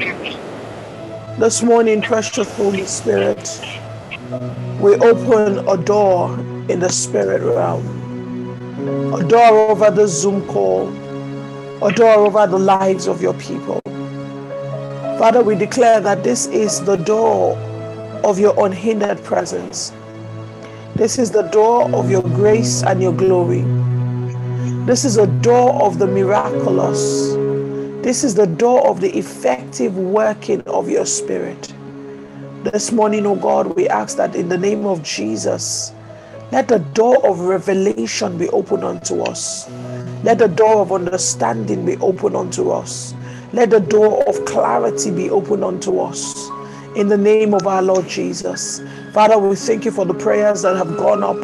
This morning, precious Holy Spirit, we open a door in the spirit realm, a door over the Zoom call, a door over the lives of your people. Father, we declare that this is the door of your unhindered presence. This is the door of your grace and your glory. This is a door of the miraculous. This is the door of the effective working of your spirit. This morning, oh God, we ask that in the name of Jesus, let the door of revelation be open unto us. Let the door of understanding be open unto us. Let the door of clarity be open unto us. In the name of our Lord Jesus. Father, we thank you for the prayers that have gone up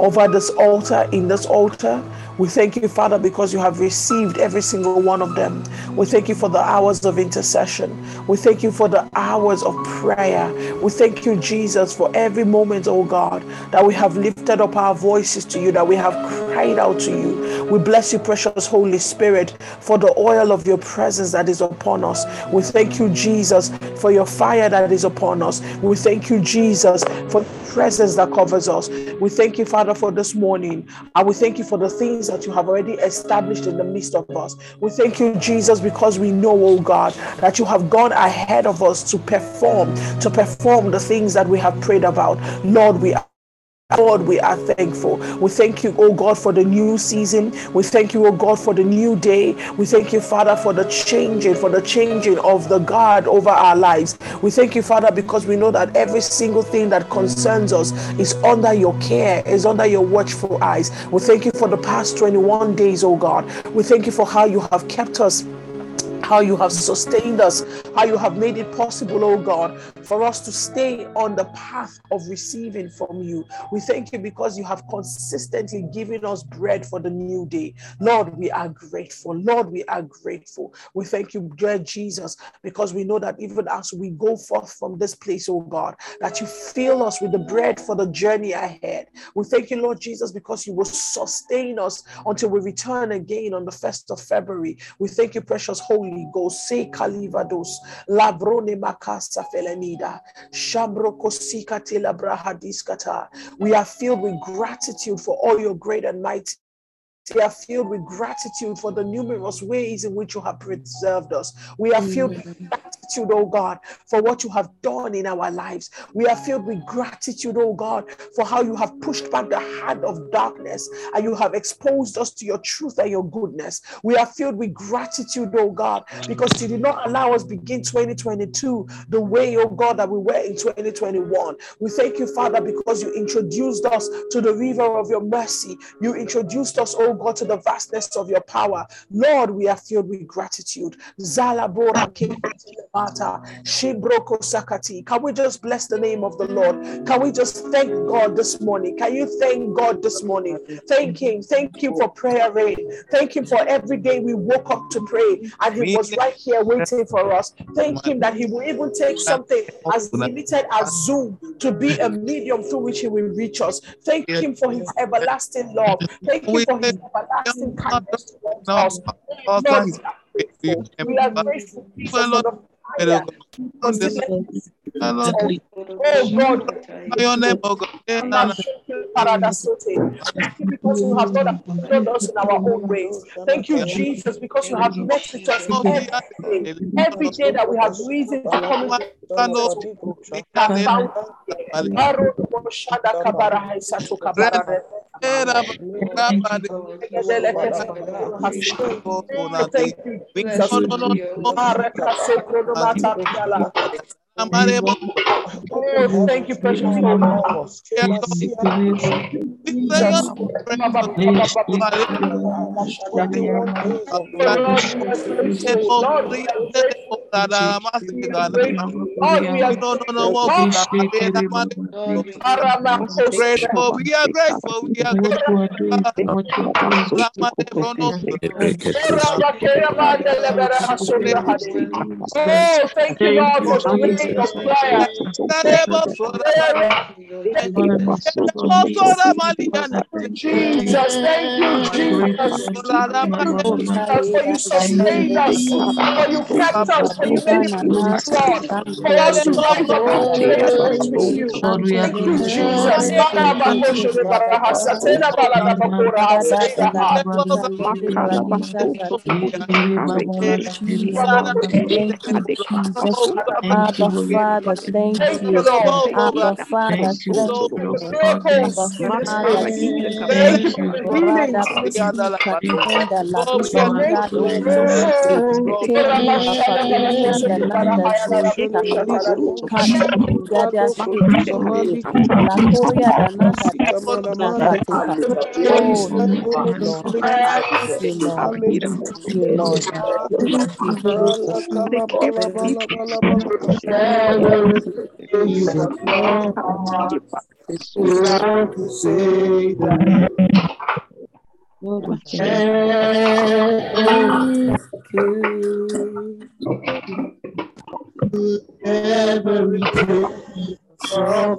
over this altar, in this altar. We thank you, Father, because you have received every single one of them. We thank you for the hours of intercession. We thank you for the hours of prayer. We thank you, Jesus, for every moment, oh God, that we have lifted up our voices to you, that we have cried out to you. We bless you, precious Holy Spirit, for the oil of your presence that is upon us. We thank you, Jesus, for your fire that is upon us. We thank you, Jesus, for the presence that covers us. We thank you, Father, for this morning. And we thank you for the things that you have already established in the midst of us. We thank you, Jesus, because we know, oh God, that you have gone ahead of us to perform, to perform the things that we have prayed about. Lord, we Lord, we are thankful. We thank you, oh God, for the new season. We thank you, oh God, for the new day. We thank you, Father, for the changing, for the changing of the God over our lives. We thank you, Father, because we know that every single thing that concerns us is under your care, is under your watchful eyes. We thank you for the past 21 days, oh God. We thank you for how you have kept us how you have sustained us, how you have made it possible, oh God, for us to stay on the path of receiving from you. We thank you because you have consistently given us bread for the new day. Lord, we are grateful. Lord, we are grateful. We thank you, dear Jesus, because we know that even as we go forth from this place, oh God, that you fill us with the bread for the journey ahead. We thank you, Lord Jesus, because you will sustain us until we return again on the 1st of February. We thank you, precious Holy Ghost. Se Kalivados, Labrone Makasa Felenida, Shambro Kosika Brahadiskata. We are filled with gratitude for all your great and mighty we are filled with gratitude for the numerous ways in which you have preserved us. We are filled with gratitude, oh God, for what you have done in our lives. We are filled with gratitude, oh God, for how you have pushed back the hand of darkness and you have exposed us to your truth and your goodness. We are filled with gratitude, oh God, because you did not allow us begin 2022 the way, oh God, that we were in 2021. We thank you, Father, because you introduced us to the river of your mercy. You introduced us, oh God, to the vastness of your power. Lord, we are filled with gratitude. Zalabora Shibroko Sakati. Can we just bless the name of the Lord? Can we just thank God this morning? Can you thank God this morning? Thank Him. Thank Him for prayer rain. Thank Him for every day we woke up to pray and He was right here waiting for us. Thank Him that He will even take something as limited as Zoom to be a medium through which He will reach us. Thank Him for His everlasting love. Thank Him for His everlasting kindness us. we are grateful, Jesus, for the fire. Oh God, your name, oh God. Because you have not abandoned us in our own ways. Thank you, Jesus, because you have met with us every day. Every day that we have reason to come Thank you, Amaré. Oh, thank you, precious Lord. Lord, we are no, no, no, more. Grateful, we are grateful, we are grateful. Oh, thank you, Lord, for the winning of prayer. Jesus, thank you, Jesus. For you sustained us, for you kept us, for you made Lord, for us to up and declare with you. Thank you, Jesus. Father, thank you. Abba Father, thank you. Miracles in this. Thank you for the healings in this You, Lord. Thank you, Every from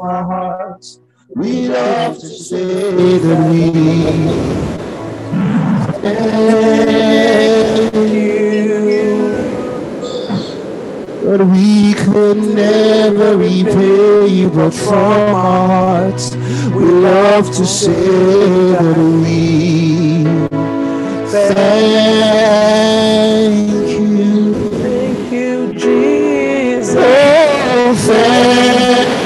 we love to say that Thank you. But we could never repay you, but from our hearts, we love to say that we thank you. Thank you, Jesus. Oh,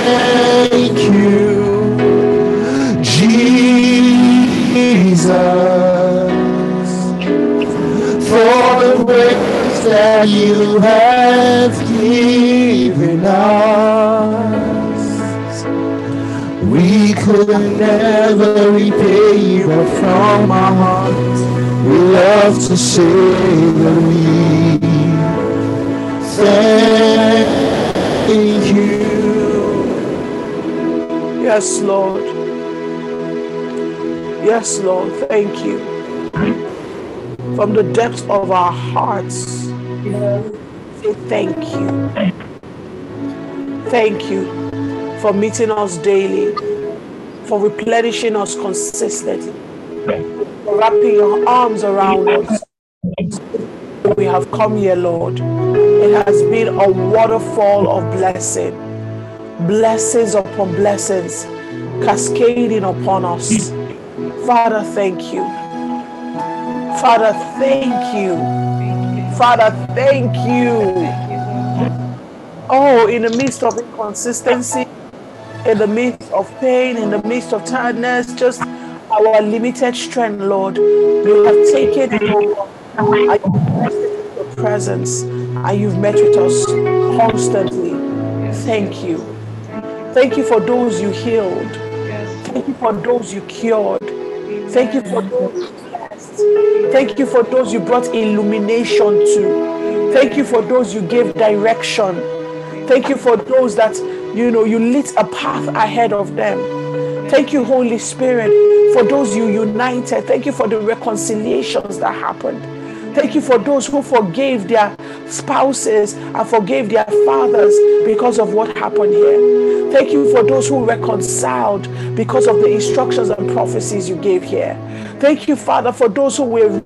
thank you, Jesus. That you have given us. We could never repay you, from our hearts, we love to say that we thank you. Yes, Lord. Yes, Lord. Thank you. From the depths of our hearts, say thank you. Thank you for meeting us daily, for replenishing us consistently, for wrapping your arms around us. We have come here, Lord. It has been a waterfall of blessing, blessings upon blessings cascading upon us. Father, thank you. Father, thank you. Father, thank you. Oh, in the midst of inconsistency, in the midst of pain, in the midst of tiredness, just our limited strength, Lord, you have taken it over. your presence and you've met with us constantly. Thank you. Thank you for those you healed. Thank you for those you cured. Thank you for those Thank you for those you brought illumination to. Thank you for those you gave direction. Thank you for those that you know you lit a path ahead of them. Thank you, Holy Spirit, for those you united. Thank you for the reconciliations that happened. Thank you for those who forgave their spouses and forgave their fathers because of what happened here. Thank you for those who reconciled because of the instructions and prophecies you gave here. Thank you, Father, for those who were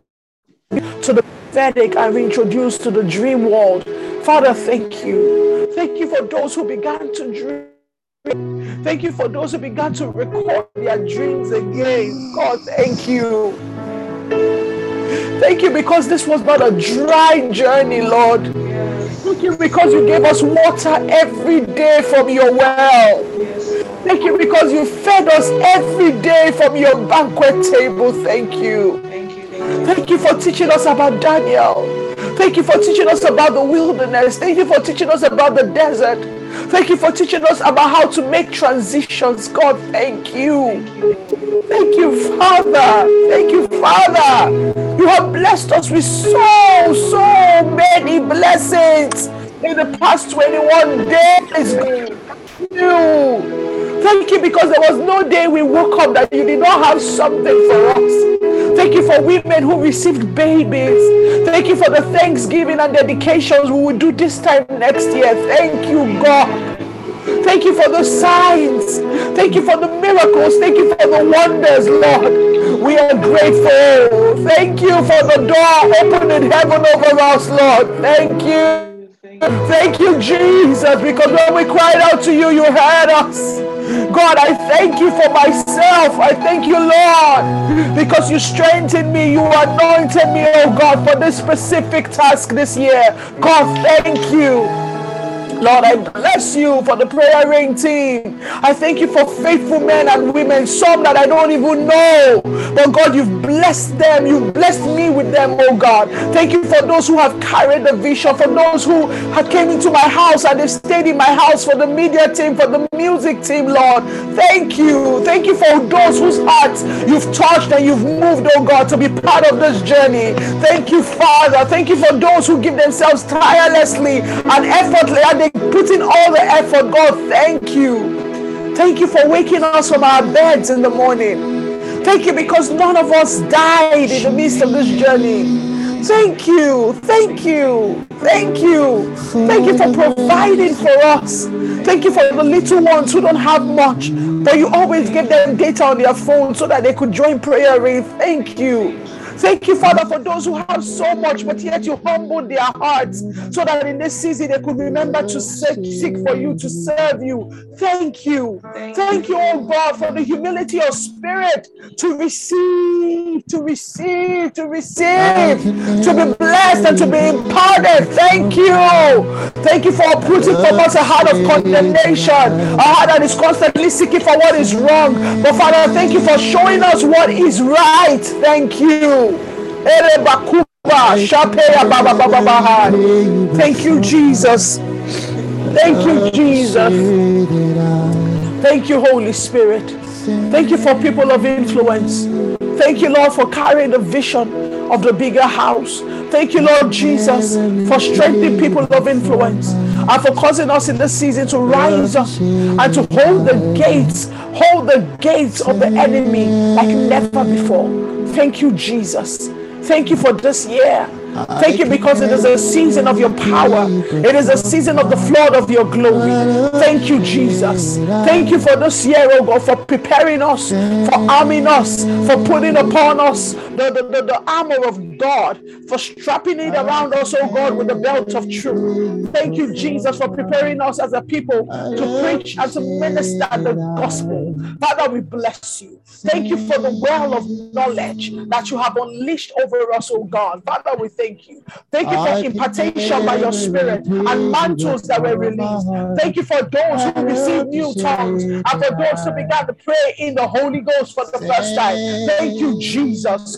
to the prophetic and reintroduced to the dream world. Father, thank you. Thank you for those who began to dream. Thank you for those who began to record their dreams again. God, thank you. Thank you because this was not a dry journey, Lord. Thank you because you gave us water every day from your well. Thank you because you fed us every day from your banquet table. Thank you. Thank you for teaching us about Daniel. Thank you for teaching us about the wilderness. Thank you for teaching us about the desert. Thank you for teaching us about how to make transitions. God, thank you. Thank you, Father. Thank you, Father. You have blessed us with so, so many blessings. in the past 21 days. You. Thank you because there was no day we woke up that you did not have something for us. Thank you for women who received babies. Thank you for the Thanksgiving and dedications we will do this time next year. Thank you, God. Thank you for the signs. Thank you for the miracles. Thank you for the wonders, Lord. We are grateful. Thank you for the door open in heaven over us, Lord. Thank you. Thank you, Jesus, because when we cried out to you, you heard us. God, I thank you for myself. I thank you, Lord, because you strengthened me. You anointed me, oh God, for this specific task this year. God, thank you. Lord, I bless you for the prayer rain team. I thank you for faithful men and women, some that I don't even know. But God, you've blessed them. You've blessed me with them, oh God. Thank you for those who have carried the vision, for those who have came into my house and they've stayed in my house, for the media team, for the music team, Lord. Thank you. Thank you for those whose hearts you've touched and you've moved, oh God, to be part of this journey. Thank you, Father. Thank you for those who give themselves tirelessly and effortlessly they put in all the effort. God, thank you. Thank you for waking us from our beds in the morning. Thank you because none of us died in the midst of this journey. Thank you. Thank you. Thank you. Thank you for providing for us. Thank you for the little ones who don't have much, but you always give them data on their phone so that they could join prayer. Thank you. Thank you, Father, for those who have so much, but yet you humbled their hearts so that in this season they could remember to seek, seek for you, to serve you. Thank you. Thank you, oh God, for the humility of spirit to receive, to receive, to receive, to be blessed and to be imparted. Thank you. Thank you for uprooting from us a heart of condemnation, a heart that is constantly seeking for what is wrong. But Father, thank you for showing us what is right. Thank you. Thank you, Jesus. Thank you, Jesus. Thank you, Holy Spirit. Thank you for people of influence. Thank you, Lord, for carrying the vision of the bigger house. Thank you, Lord Jesus, for strengthening people of influence and for causing us in this season to rise up and to hold the gates, hold the gates of the enemy like never before. Thank you, Jesus. Thank you for this year. Thank you because it is a season of your power. It is a season of the flood of your glory. Thank you, Jesus. Thank you for this year, oh God, for preparing us, for arming us, for putting upon us the, the, the, the armor of God, for strapping it around us, oh God, with the belt of truth. Thank you, Jesus, for preparing us as a people to preach and to minister the gospel. Father, we bless you. Thank you for the well of knowledge that you have unleashed over us, oh God. Father, we thank you. Thank you for impartation by your spirit and mantles that were released. Thank you for those who received new tongues and for those who began to pray in the Holy Ghost for the first time. Thank you, Jesus.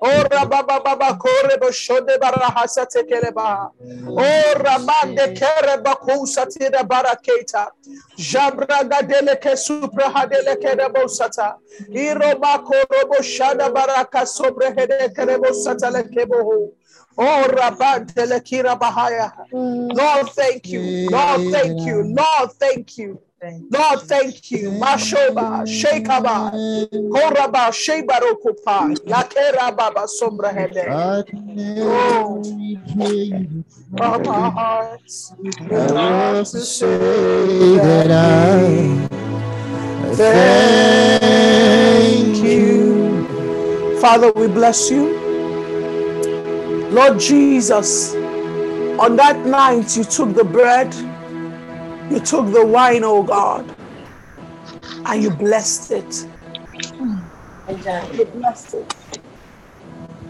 Ora baba baba kore boshode barahasa tekere baha. Ora mande kere bakusa tira baraketa. Jabra gadele ke supra hadele kere bosata. Iro bakoro boshada baraka sobre hede kere bosata le keboho. Oh, Rabante Lekira Bahaya. Mm. Lord, thank you. Lord, thank you. Lord, thank you. Lord, thank you. Mashoba, Shekaba, Koraba, Shebarokupa, Yakera Baba Sombra Hede. Oh, from our hearts, we want to say that I thank you. Father, we bless you. Lord Jesus, on that night you took the bread you took the wine, oh God, and you blessed it. You blessed it.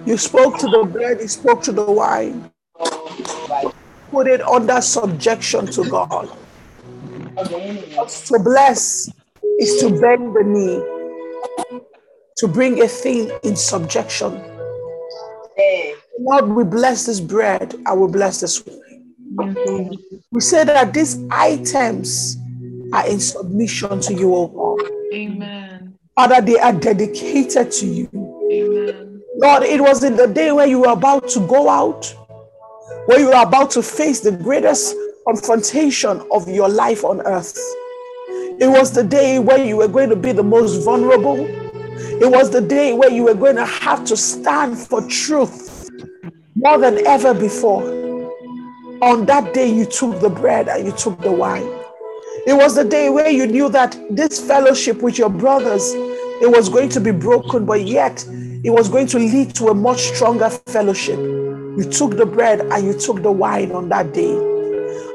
You spoke to the bread, you spoke to the wine. Put it under subjection to God. To bless is to bend the knee, to bring a thing in subjection. Lord, we bless this bread. I will bless this wine. We say that these items are in submission to you, O God. Amen. Father, they are dedicated to you. Amen. Lord, it was in the day when you were about to go out, when you were about to face the greatest confrontation of your life on earth. It was the day when you were going to be the most vulnerable. It was the day where you were going to have to stand for truth more than ever before. On that day, you took the bread and you took the wine. It was the day where you knew that this fellowship with your brothers it was going to be broken, but yet it was going to lead to a much stronger fellowship. You took the bread and you took the wine on that day.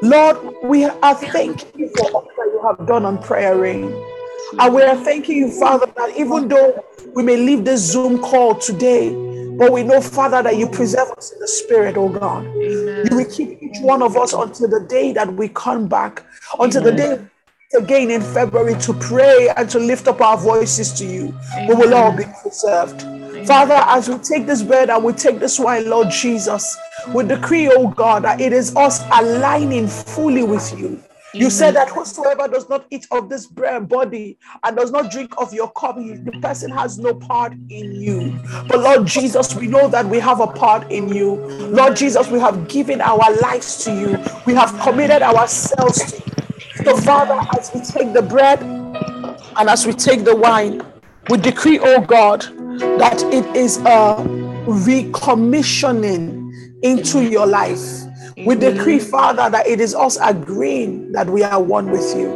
Lord, we are thanking you for all that you have done on prayer rain. And we are thanking you, Father, that even though we may leave this Zoom call today, but we know, Father, that you preserve us in the spirit, oh God. Amen. You will keep each one of us until the day that we come back, until the day again in February to pray and to lift up our voices to you. We will all be preserved. Father, as we take this bread and we take this wine, Lord Jesus, we decree, oh God, that it is us aligning fully with you. You said that whosoever does not eat of this bread and body and does not drink of your cup, he- the person has no part in you. But Lord Jesus, we know that we have a part in you. Lord Jesus, we have given our lives to you. We have committed ourselves to you. So, Father, as we take the bread and as we take the wine, we decree, oh God, that it is a recommissioning into your life. We decree, Father, that it is us agreeing that we are one with you.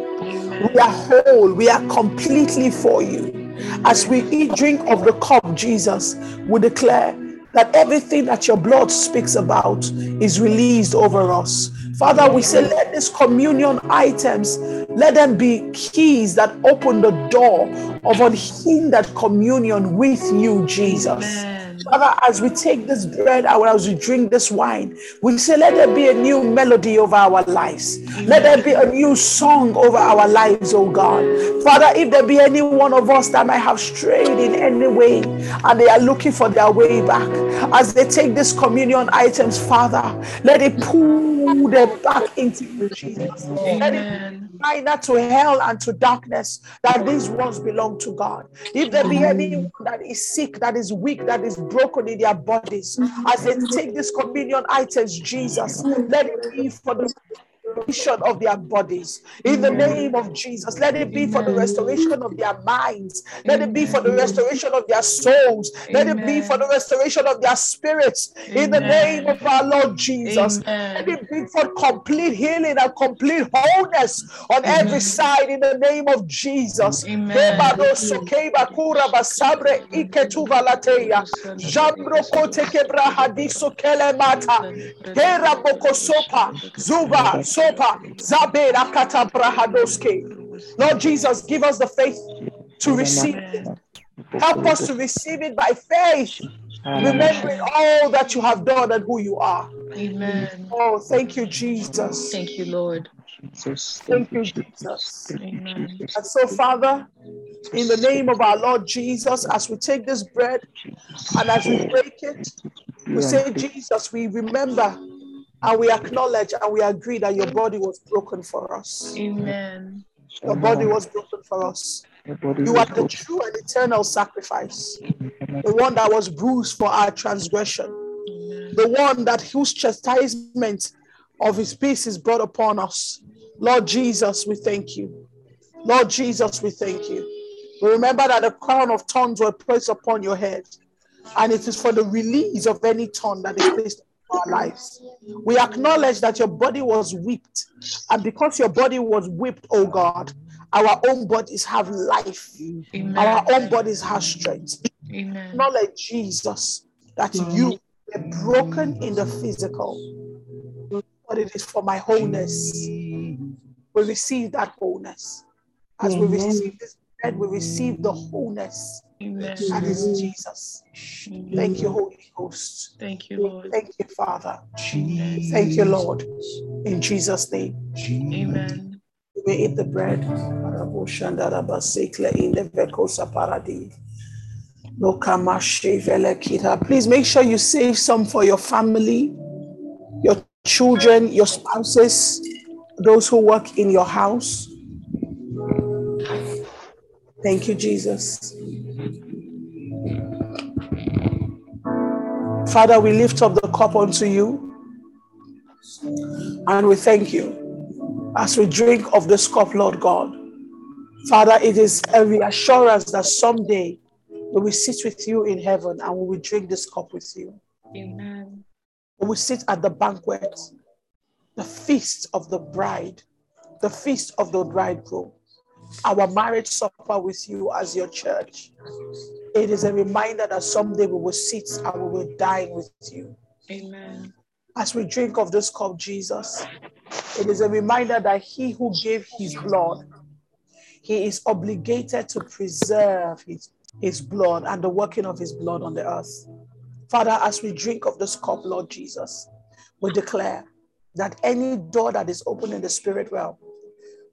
We are whole, we are completely for you. As we eat, drink of the cup, Jesus, we declare that everything that your blood speaks about is released over us. Father, we say, let these communion items, let them be keys that open the door of unhindered communion with you, Jesus. Amen. Father, as we take this bread and as we drink this wine, we say, let there be a new melody over our lives. Let there be a new song over our lives, oh God. Father, if there be any one of us that might have strayed in any way and they are looking for their way back, as they take these communion items, Father, let it pull them back into you, Jesus. Amen. Neither to hell and to darkness that these ones belong to God. If there be anyone that is sick, that is weak, that is broken in their bodies, as they take these communion items, Jesus, let it be for the restoration of their bodies in the name of Jesus. Let it be for the restoration of their minds. Let it be for the restoration of their souls. Let it be for the restoration of their spirits in the name of our Lord Jesus. Let it be for complete healing and complete wholeness on every side in the name of Jesus. Amen. Kebadoso, kebakura basabre iketuva lateya. Jambro kote kebra hadiso kelemata. Hera boko zuba, sopa, zabe rakata brahadoske. Lord Jesus, give us the faith to receive it. Help us to receive it by faith, remembering all that you have done and who you are. Amen. Oh, thank you, Jesus. Thank you, Lord. Thank you, Jesus. Amen. And so, Father, in the name of our Lord Jesus, as we take this bread and as we break it, we say, Jesus, we remember and we acknowledge and we agree that your body was broken for us. Amen. Your body was broken for us. You are the true and eternal sacrifice, the one that was bruised for our transgression, the one that whose chastisement of his peace is brought upon us. Lord Jesus, we thank you. Lord Jesus, we thank you. We remember that the crown of thorns were placed upon your head, and it is for the release of any thorn that is placed upon our lives. We acknowledge that your body was whipped, and because your body was whipped, oh God, our own bodies have life, our own bodies have strength. Amen. Acknowledge, Jesus, that you were broken in the physical, but it is for my wholeness. We receive that wholeness. As we receive this bread, we receive the wholeness Amen. that is Jesus. Thank you, Holy Ghost. Thank you, Lord. Thank you, Father. Amen. Thank you, Lord. In Jesus' name, Amen. we eat the bread. In the Vekosa Paradi. Please make sure you save some for your family, your children, your spouses, those who work in your house. Thank you, Jesus. Father, we lift up the cup unto you and we thank you as we drink of this cup, Lord God. Father, it is a reassurance that someday we will sit with you in heaven and we will drink this cup with you. Amen. We will sit at the banquet, the feast of the bride, the feast of the bridegroom, our marriage supper with you as your church. It is a reminder that someday we will sit and we will dine with you. Amen. As we drink of this cup, Jesus, it is a reminder that he who gave his blood, he is obligated to preserve his, his blood and the working of his blood on the earth. Father, as we drink of this cup, Lord Jesus, we declare that any door that is open in the spirit realm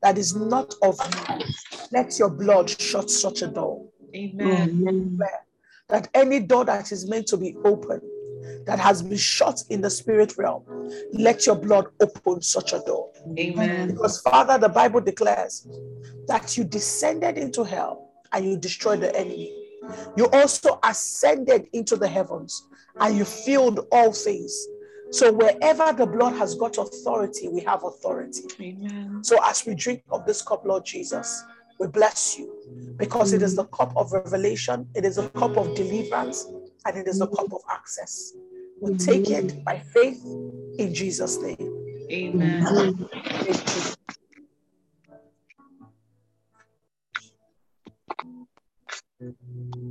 that is not of you, let your blood shut such a door. Amen. That any door that is meant to be open, that has been shut in the spirit realm, let your blood open such a door. Amen. Because, Father, the Bible declares that you descended into hell and you destroyed the enemy. You also ascended into the heavens and you filled all things. So, wherever the blood has got authority, we have authority. Amen. So, as we drink of this cup, Lord Jesus, we bless you because it is the cup of revelation, it is a cup of deliverance, and it is the cup of access. We take it by faith in Jesus' name. Amen.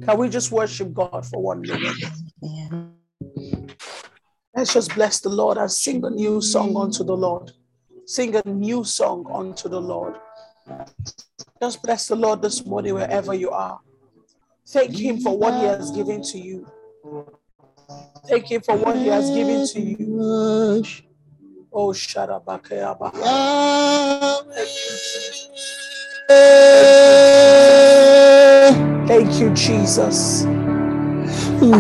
Can we just worship God for one minute? Let's just bless the Lord and sing a new song unto the Lord. Sing a new song unto the Lord. Just bless the Lord this morning wherever you are. Thank Him for what He has given to you. Thank Him for what He has given to you. Oh, Shadabakayaba. Thank you, Jesus. We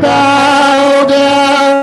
bow down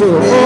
to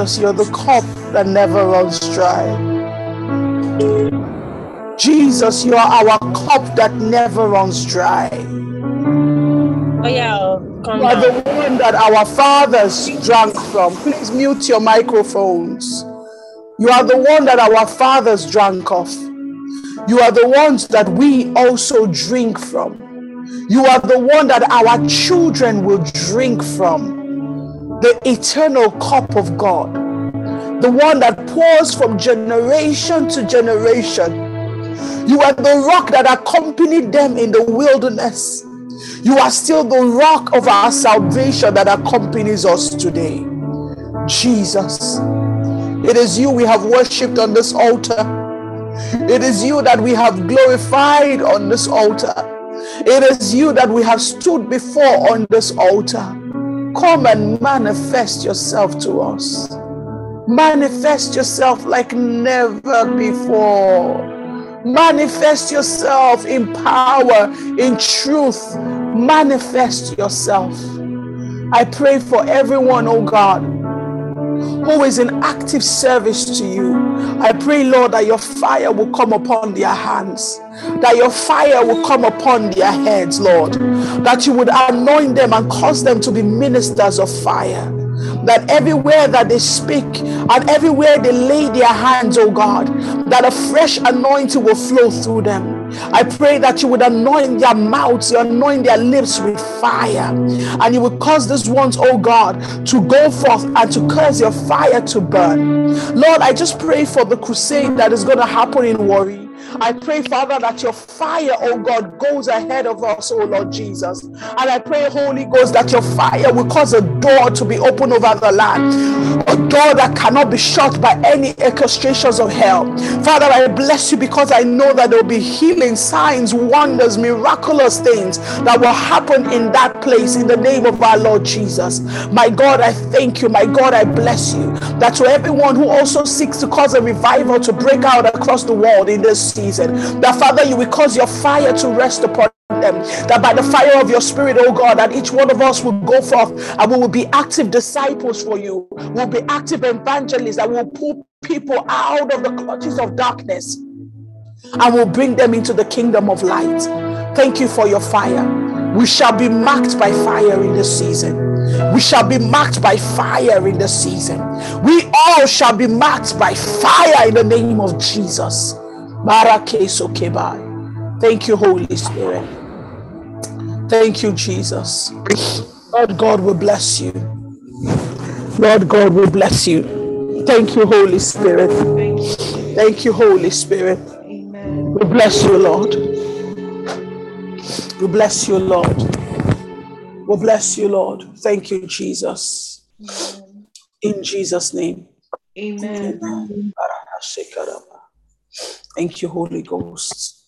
Jesus, you're the cup that never runs dry. Jesus, you are our cup that never runs dry. Oh yeah, calm You are the one that our fathers drank from. Please mute your microphones. You are the one that our fathers drank of. You are the ones that we also drink from. You are the one that our children will drink from. The eternal cup of God. The one that pours from generation to generation. You are the rock that accompanied them in the wilderness. You are still the rock of our salvation that accompanies us today. Jesus. It is you we have worshipped on this altar. It is you that we have glorified on this altar. It is you that we have stood before on this altar. Come and manifest yourself to us. Manifest yourself like never before. Manifest yourself in power, in truth. Manifest yourself. I pray for everyone, oh God, who is in active service to you. I pray, Lord, that your fire will come upon their hands, that your fire will come upon their heads, Lord, that you would anoint them and cause them to be ministers of fire. That everywhere that they speak and everywhere they lay their hands, oh God, that a fresh anointing will flow through them. I pray that you would anoint their mouths, you anoint their lips with fire, and you would cause these ones, oh God, to go forth and to cause your fire to burn. Lord, I just pray for the crusade that is going to happen in Warri. I pray, Father, that your fire, oh God, goes ahead of us, oh Lord Jesus. And I pray, Holy Ghost, that your fire will cause a door to be opened over the land, a door that cannot be shut by any orchestrations of hell. Father, I bless you because I know that there will be healing, signs, wonders, miraculous things that will happen in that place in the name of our Lord Jesus. My God, I thank you. My God, I bless you. That to everyone who also seeks to cause a revival to break out across the world in this season, that Father, you will cause your fire to rest upon them. That by the fire of your spirit, oh God, that each one of us will go forth and we will be active disciples for you. We'll be active evangelists that will pull people out of the clutches of darkness and will bring them into the kingdom of light. Thank you for your fire. We shall be marked by fire in this season. We shall be marked by fire in the season. We all shall be marked by fire in the name of Jesus. Thank you, Holy Spirit. Thank you, Jesus. Lord God will bless you. Lord God will bless you. Thank you, Holy Spirit. Thank you, Holy Spirit. Amen. We bless you, Lord. We bless you, Lord. We bless you, Lord. Thank you, Jesus. Amen. In Jesus' name. Amen. Thank you, Holy Ghost.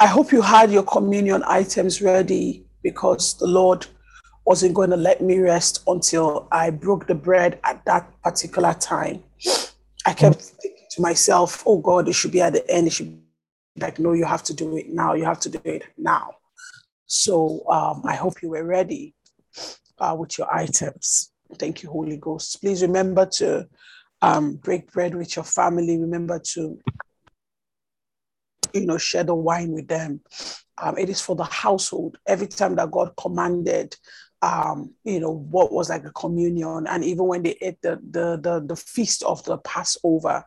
I hope you had your communion items ready because the Lord wasn't going to let me rest until I broke the bread at that particular time. I kept thinking to myself, oh God, it should be at the end. It should be like, no, you have to do it now. You have to do it now. So um, I hope you were ready uh, with your items. Thank you, Holy Ghost. Please remember to um, break bread with your family. Remember to, you know, share the wine with them. Um, it is for the household. Every time that God commanded, um, you know, what was like a communion, and even when they ate the the the, the feast of the Passover,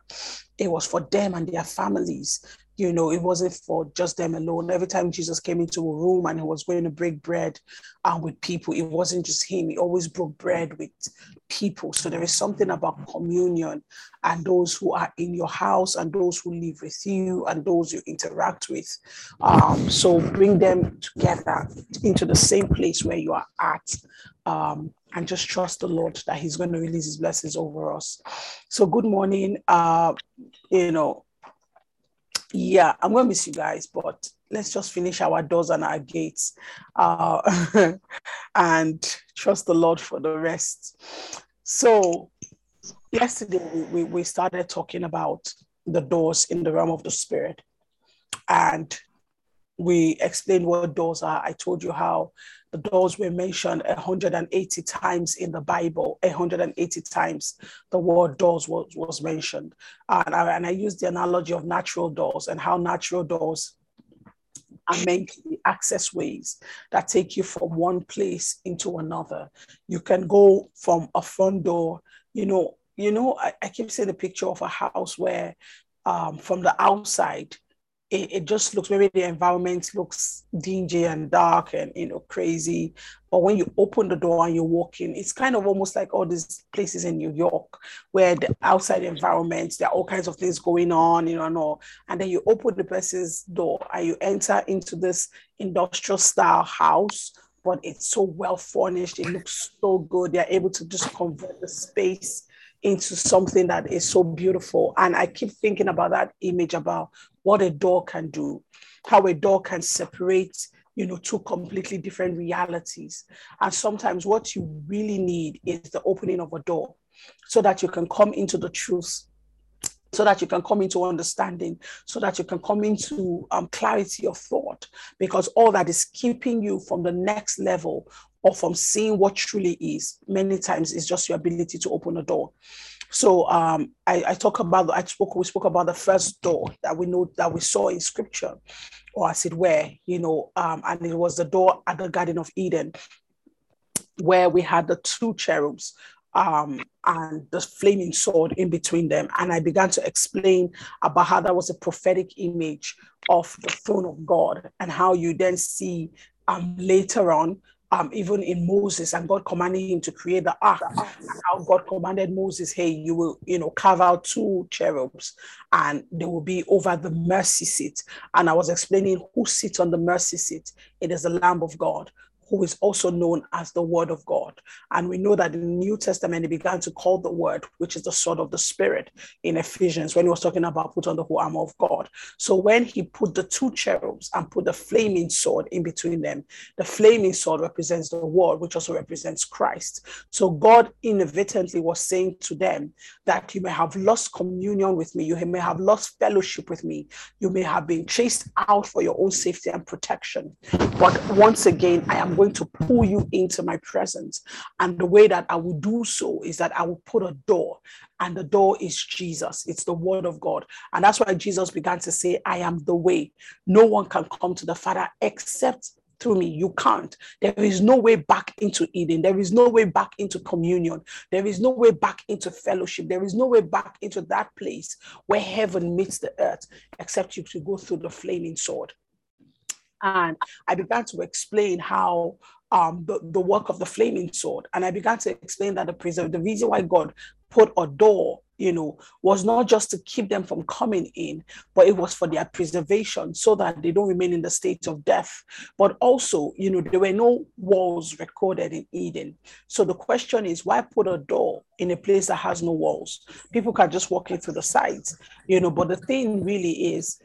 it was for them and their families you know, it wasn't for just them alone. Every time Jesus came into a room and he was going to break bread um, with people, it wasn't just him. He always broke bread with people. So there is something about communion and those who are in your house and those who live with you and those you interact with. Um, so bring them together into the same place where you are at. Um, and just trust the Lord that He's going to release His blessings over us. So, good morning. Uh, you know, yeah, I'm going to miss you guys, but let's just finish our doors and our gates uh, and trust the Lord for the rest. So, yesterday we, we started talking about the doors in the realm of the spirit, and we explained what doors are. I told you how the doors were mentioned 180 times in the Bible, 180 times the word doors was, was mentioned. And I, and I used the analogy of natural doors and how natural doors are meant access ways that take you from one place into another. You can go from a front door, you know, you know, I, I keep seeing the picture of a house where um, from the outside, it, it just looks maybe the environment looks dingy and dark and you know crazy but when you open the door and you walk in it's kind of almost like all these places in new york where the outside environment there are all kinds of things going on you know and all and then you open the person's door and you enter into this industrial style house but it's so well furnished it looks so good they're able to just convert the space into something that is so beautiful. And I keep thinking about that image about what a door can do, how a door can separate, you know, two completely different realities. And sometimes what you really need is the opening of a door so that you can come into the truth so that you can come into understanding, so that you can come into um, clarity of thought, because all that is keeping you from the next level or from seeing what truly is many times is just your ability to open a door so um, I, I, talk about I spoke we spoke about the first door that we know that we saw in scripture, or as it were, you know, um, and it was the door at the Garden of Eden, where we had the two cherubs um, and the flaming sword in between them. And I began to explain about how that was a prophetic image of the throne of God and how you then see um, later on um, even in Moses and God commanding him to create the ark, how God commanded Moses, hey, you will, you know, carve out two cherubs and they will be over the mercy seat. And I was explaining who sits on the mercy seat. It is the Lamb of God who is also known as the Word of God. And we know that in the New Testament, he began to call the Word, which is the sword of the Spirit in Ephesians, when he was talking about put on the whole armor of God. So when he put the two cherubs and put the flaming sword in between them, the flaming sword represents the Word, which also represents Christ. So God inadvertently was saying to them that you may have lost communion with me, you may have lost fellowship with me, you may have been chased out for your own safety and protection. But once again, I am going to pull you into my presence. And the way that I will do so is that I will put a door, and the door is Jesus. It's the word of God. And that's why Jesus began to say, I am the way. No one can come to the Father except through me. You can't. There is no way back into Eden. There is no way back into communion. There is no way back into fellowship. There is no way back into that place where heaven meets the earth except you to go through the flaming sword. And I began to explain how um, the, the work of the flaming sword. And I began to explain that the the reason why God put a door you know, was not just to keep them from coming in, but it was for their preservation so that they don't remain in the state of death. But also, you know, there were no walls recorded in Eden. So the question is, why put a door in a place that has no walls? People can just walk in through the sides, you know, but the thing really is,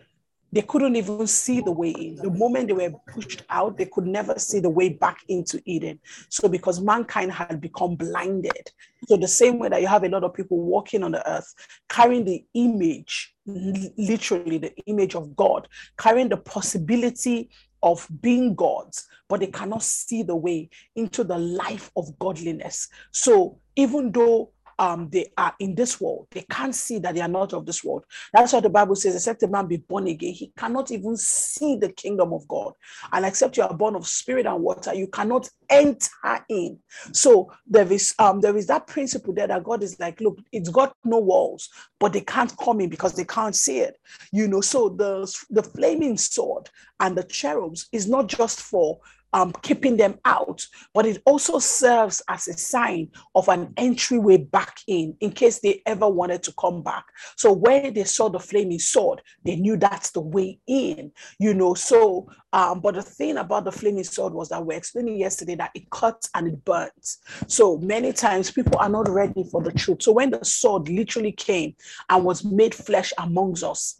they couldn't even see the way in. The moment they were pushed out, they could never see the way back into Eden. So, because mankind had become blinded. So, the same way that you have a lot of people walking on the earth carrying the image, literally the image of God, carrying the possibility of being gods, but they cannot see the way into the life of godliness. So, even though um, they are in this world. They can't see that they are not of this world. That's what the Bible says. Except a man be born again, he cannot even see the kingdom of God. And except you are born of spirit and water, you cannot enter in. So there is um there is that principle there that God is like, look, it's got no walls, but they can't come in because they can't see it. You know, so the the flaming sword and the cherubs is not just for um, keeping them out, but it also serves as a sign of an entryway back in, in case they ever wanted to come back. So where they saw the flaming sword, they knew that's the way in, you know. So, um, but the thing about the flaming sword was that we're explaining yesterday that it cuts and it burns. So many times people are not ready for the truth. So when the sword literally came and was made flesh amongst us,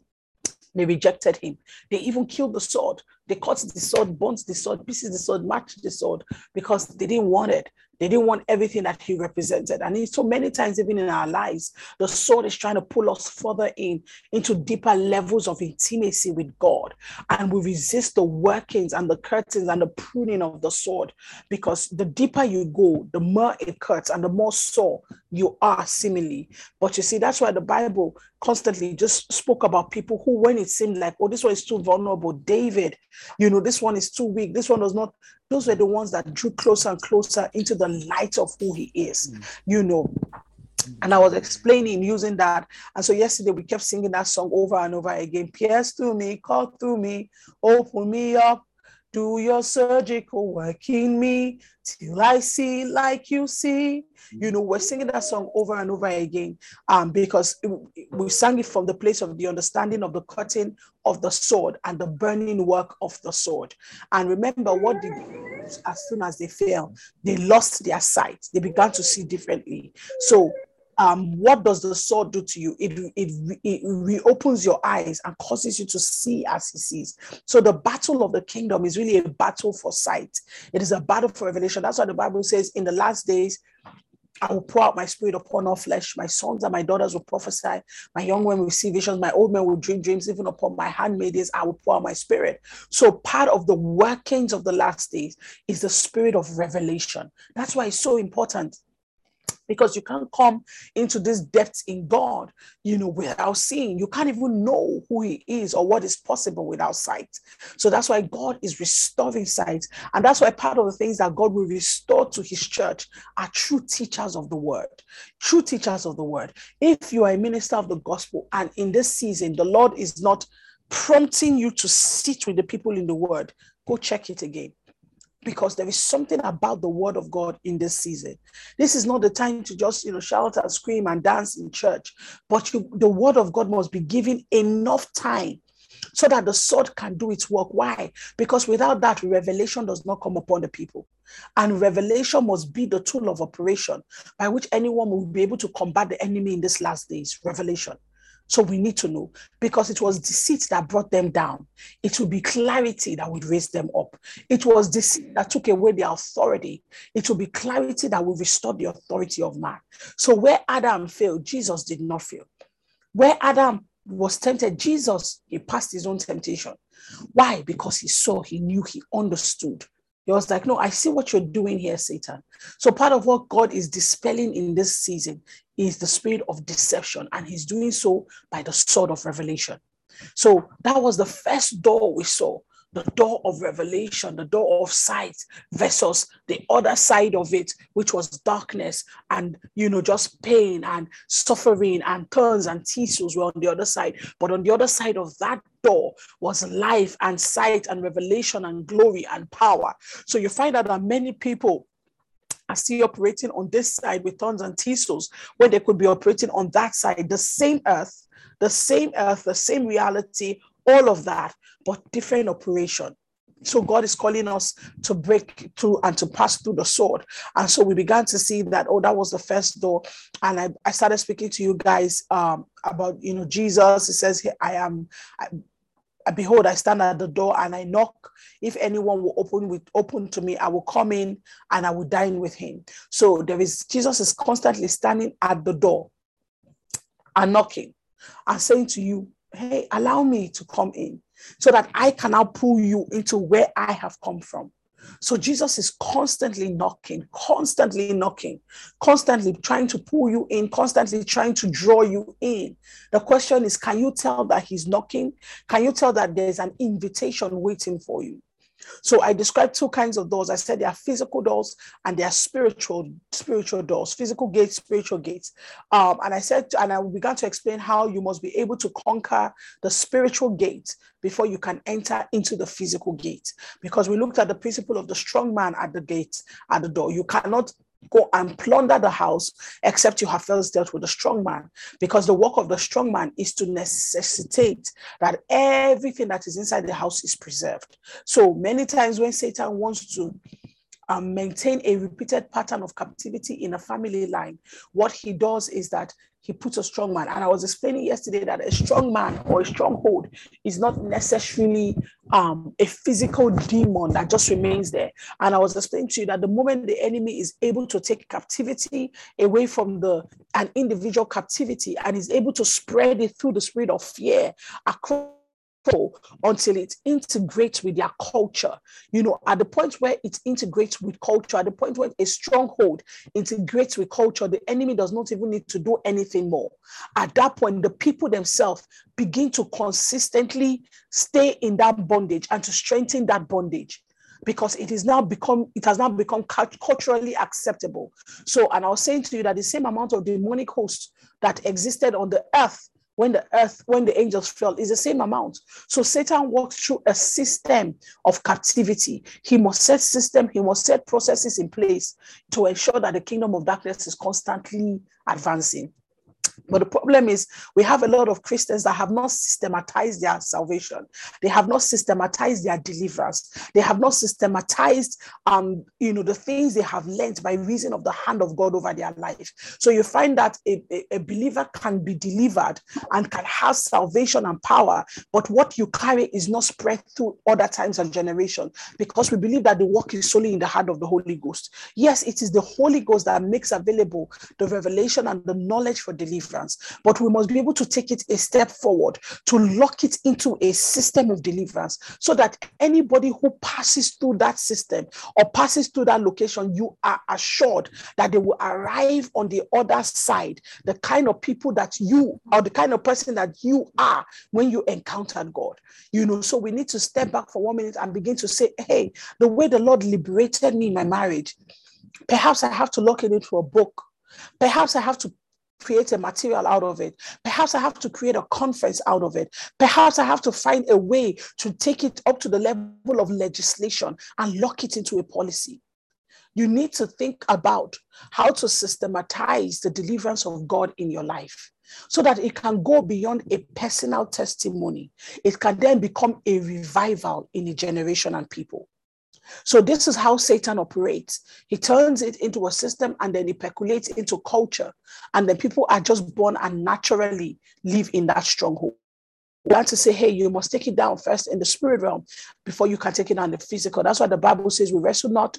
they rejected him. They even killed the sword. They cut the sword, burnt the sword, pieces the sword, matched the sword because they didn't want it. They didn't want everything that he represented. And so many times, even in our lives, the sword is trying to pull us further in into deeper levels of intimacy with God. And we resist the workings and the curtains and the pruning of the sword because the deeper you go, the more it cuts and the more sore you are seemingly. But you see, that's why the Bible constantly just spoke about people who, when it seemed like, oh, this one is too vulnerable, David, you know, this one is too weak, this one does not those were the ones that drew closer and closer into the light of who he is, mm. you know. And I was explaining using that. And so yesterday we kept singing that song over and over again. Pierce through me, cut through me, open me up, do your surgical work in me till I see like you see. You know, we're singing that song over and over again um, because we sang it from the place of the understanding of the cutting of the sword and the burning work of the sword. And remember what did as soon as they fell, they lost their sight. They began to see differently. So um, what does the sword do to you? It, it, it reopens your eyes and causes you to see as he sees. So the battle of the kingdom is really a battle for sight. It is a battle for revelation. That's why the Bible says in the last days, I will pour out my spirit upon all flesh. My sons and my daughters will prophesy. My young men will see visions. My old men will dream dreams. Even upon my handmaidens, I will pour out my spirit. So, part of the workings of the last days is the spirit of revelation. That's why it's so important because you can't come into this depth in God, you know, without seeing. You can't even know who He is or what is possible without sight. So that's why God is restoring sight. And that's why part of the things that God will restore to His church are true teachers of the word. True teachers of the word. If you are a minister of the gospel and in this season, the Lord is not prompting you to sit with the people in the word, go check it again because there is something about the word of God in this season. This is not the time to just, you know, shout and scream and dance in church, but you, the word of God must be given enough time so that the sword can do its work. Why? Because without that, revelation does not come upon the people. And revelation must be the tool of operation by which anyone will be able to combat the enemy in these last days. Revelation. So we need to know because it was deceit that brought them down. It will be clarity that would raise them up. It was deceit that took away their authority. It will be clarity that will restore the authority of man. So where Adam failed, Jesus did not fail. Where Adam was tempted, Jesus, he passed his own temptation. Why? Because he saw, he knew, he understood. He was like, No, I see what you're doing here, Satan. So, part of what God is dispelling in this season is the spirit of deception, and He's doing so by the sword of revelation. So, that was the first door we saw the door of revelation, the door of sight versus the other side of it, which was darkness and, you know, just pain and suffering and turns and tissues were on the other side. But on the other side of that door was life and sight and revelation and glory and power. So you find out that many people are still operating on this side with thorns and thistles when they could be operating on that side, the same earth, the same earth, the same reality, all of that, but different operation. So God is calling us to break through and to pass through the sword. And so we began to see that, oh, that was the first door. And I, I started speaking to you guys um, about, you know, Jesus. He says, I am, I, behold i stand at the door and i knock if anyone will open with open to me i will come in and i will dine with him so there is jesus is constantly standing at the door and knocking and saying to you hey allow me to come in so that i can now pull you into where i have come from so Jesus is constantly knocking, constantly knocking, constantly trying to pull you in, constantly trying to draw you in. The question is can you tell that he's knocking? Can you tell that there's an invitation waiting for you? So I described two kinds of doors. I said there are physical doors and there are spiritual spiritual doors, physical gates, spiritual gates. Um, and I said, and I began to explain how you must be able to conquer the spiritual gate before you can enter into the physical gate. Because we looked at the principle of the strong man at the gate, at the door. You cannot go and plunder the house except you have first dealt with the strong man. Because the work of the strong man is to necessitate that everything that is inside the house is preserved. So many times when satan wants to um, maintain a repeated pattern of captivity in a family line what he does is that he puts a strong man. And I was explaining yesterday that a strong man or a stronghold is not necessarily um, a physical demon that just remains there. And I was explaining to you that the moment the enemy is able to take captivity away from the an individual captivity and is able to spread it through the spirit of fear across until it integrates with their culture. You know, at the point where it integrates with culture, at the point where a stronghold integrates with culture, the enemy does not even need to do anything more. At that point, the people themselves begin to consistently stay in that bondage and to strengthen that bondage because it is now become it has now become culturally acceptable so and i was saying to you that the same amount of demonic hosts that existed on the earth when the earth, when the angels fell, is the same amount. So Satan works through a system of captivity. He must set system, he must set processes in place to ensure that the kingdom of darkness is constantly advancing. But the problem is, we have a lot of Christians that have not systematized their salvation. They have not systematized their deliverance. They have not systematized, um, you know, the things they have learned by reason of the hand of God over their life. So you find that a, a, a believer can be delivered and can have salvation and power, but what you carry is not spread through other times and generation because we believe that the work is solely in the hand of the Holy Ghost. Yes, it is the Holy Ghost that makes available the revelation and the knowledge for deliverance deliverance, but we must be able to take it a step forward to lock it into a system of deliverance so that anybody who passes through that system or passes through that location, you are assured that they will arrive on the other side, the kind of people that you are, the kind of person that you are when you encountered God. You know, so we need to step back for one minute and begin to say, hey, the way the Lord liberated me in my marriage, perhaps I have to lock it into a book. Perhaps I have to create a material out of it. Perhaps I have to create a conference out of it. Perhaps I have to find a way to take it up to the level of legislation and lock it into a policy. You need to think about how to systematize the deliverance of God in your life so that it can go beyond a personal testimony. It can then become a revival in a generation and people. So this is how Satan operates. He turns it into a system and then he percolates into culture. And then people are just born and naturally live in that stronghold. We want to say, hey, you must take it down first in the spirit realm before you can take it on the physical. That's why the Bible says we wrestle not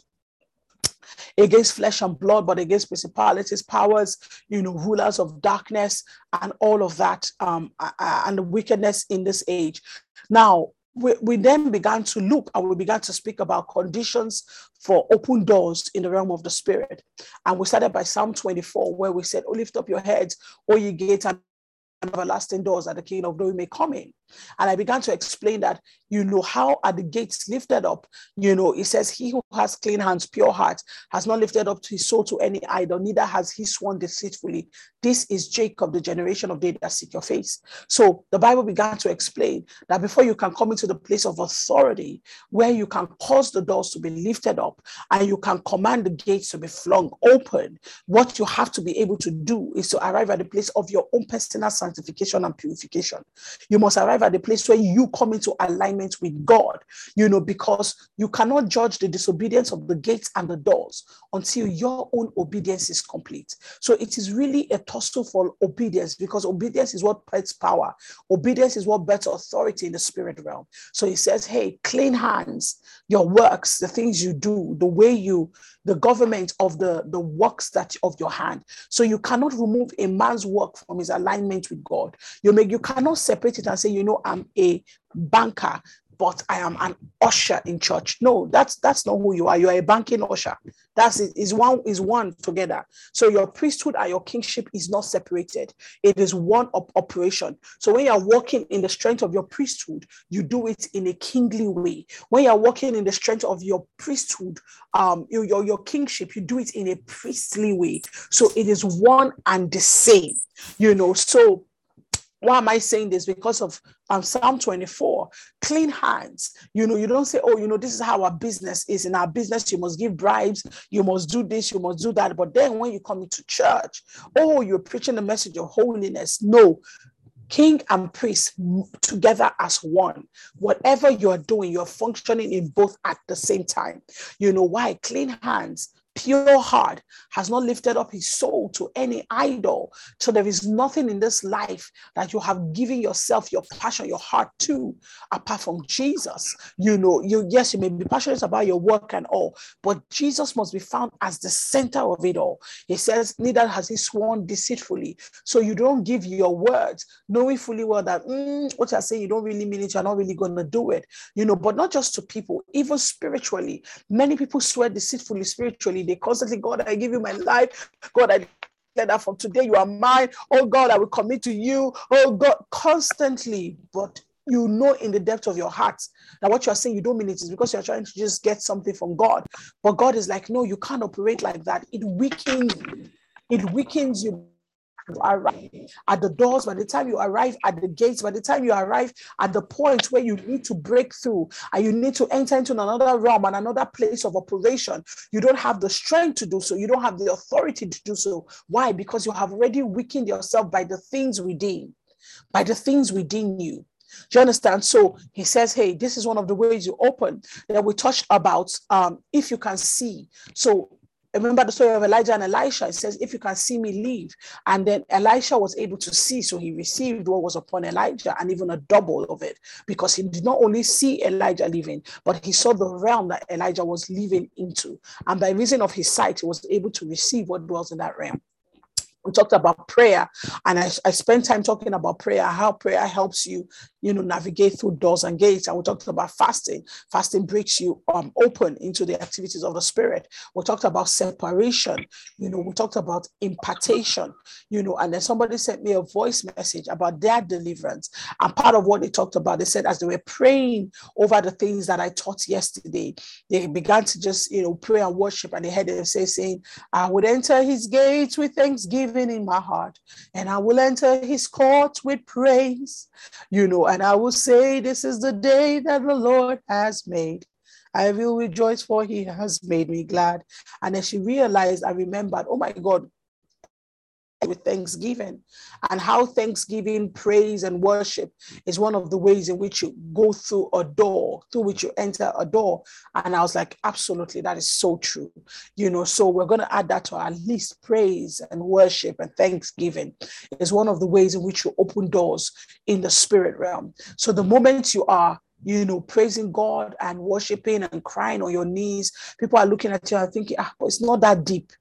against flesh and blood, but against principalities, powers, you know, rulers of darkness, and all of that, um, and the wickedness in this age. Now, we, we then began to look and we began to speak about conditions for open doors in the realm of the spirit. And we started by Psalm 24, where we said, Oh, lift up your heads, O ye gates, and everlasting doors that the King of Glory may come in. And I began to explain that, you know, how are the gates lifted up? You know, it says, He who has clean hands, pure heart, has not lifted up his soul to any idol, neither has he sworn deceitfully. This is Jacob, the generation of David that seek your face. So the Bible began to explain that before you can come into the place of authority, where you can cause the doors to be lifted up and you can command the gates to be flung open, what you have to be able to do is to arrive at the place of your own personal sanctification and purification. You must arrive at the place where you come into alignment with God, you know, because you cannot judge the disobedience of the gates and the doors until your own obedience is complete. So it is really a tussle for obedience because obedience is what puts power. Obedience is what bets authority in the spirit realm. So he says, hey, clean hands, your works, the things you do, the way you, the government of the, the works that of your hand. So you cannot remove a man's work from his alignment with God. You make you cannot separate it and say, you know, I'm a banker but I am an usher in church. No, that's that's not who you are. You are a banking usher. That's it. Is one is one together. So your priesthood and your kingship is not separated. It is one op- operation. So when you are walking in the strength of your priesthood, you do it in a kingly way. When you are walking in the strength of your priesthood, um, your, your your kingship, you do it in a priestly way. So it is one and the same. You know. So why am I saying this? Because of um, Psalm 24, clean hands. You know, you don't say, oh, you know, this is how our business is. In our business, you must give bribes, you must do this, you must do that. But then when you come into church, oh, you're preaching the message of holiness. No, king and priest together as one. Whatever you're doing, you're functioning in both at the same time. You know why? Clean hands pure heart has not lifted up his soul to any idol. So there is nothing in this life that you have given yourself, your passion, your heart to, apart from Jesus. You know, you yes, you may be passionate about your work and all, but Jesus must be found as the center of it all. He says, neither has he sworn deceitfully. So you don't give your words, knowing fully well that mm, what you're saying, you don't really mean it, you're not really going to do it. You know, but not just to people, even spiritually. Many people swear deceitfully spiritually they constantly, God, I give you my life. God, I declare that from today you are mine. Oh God, I will commit to you. Oh God, constantly. But you know in the depth of your heart that what you are saying you don't mean it is because you're trying to just get something from God. But God is like, no, you can't operate like that. It weakens, it weakens you you arrive at the doors, by the time you arrive at the gates, by the time you arrive at the point where you need to break through and you need to enter into another realm and another place of operation, you don't have the strength to do so. You don't have the authority to do so. Why? Because you have already weakened yourself by the things within, by the things within you. Do you understand? So he says, Hey, this is one of the ways you open that we touched about um, if you can see. So remember the story of Elijah and Elisha. It says, If you can see me, leave. And then Elisha was able to see, so he received what was upon Elijah and even a double of it because he did not only see Elijah leaving, but he saw the realm that Elijah was living into. And by reason of his sight, he was able to receive what dwells in that realm we talked about prayer and I, I spent time talking about prayer how prayer helps you you know, navigate through doors and gates. And we talked about fasting. Fasting breaks you um, open into the activities of the spirit. We talked about separation. You know, we talked about impartation. You know, and then somebody sent me a voice message about their deliverance. And part of what they talked about, they said as they were praying over the things that I taught yesterday, they began to just you know pray and worship, and they heard them say, saying, "I would enter His gates with thanksgiving in my heart, and I will enter His courts with praise." You know, and I will say, This is the day that the Lord has made. I will rejoice, for he has made me glad. And as she realized, I remembered, oh my God, with thanksgiving. And how thanksgiving praise and worship is one of the ways in which you go through a door through which you enter a door. And i was like absolutely that is so true. You know so we're going to add that to our list praise and worship and thanksgiving is one of the ways in which you open doors in the spirit realm. So the moment you are you know, praising God and worshiping and crying on your knees. People are looking at you and thinking, ah, it's not that deep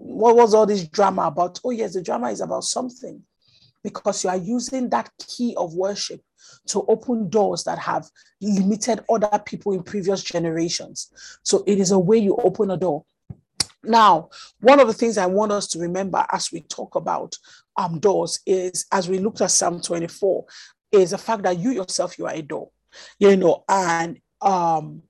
what was all this drama about? Oh, yes, the drama is about something because you are using that key of worship to open doors that have limited other people in previous generations. So it is a way you open a door. Now, one of the things I want us to remember as we talk about um, doors is, as we looked at Psalm 24, is the fact that you yourself, you are a door, you know, and um,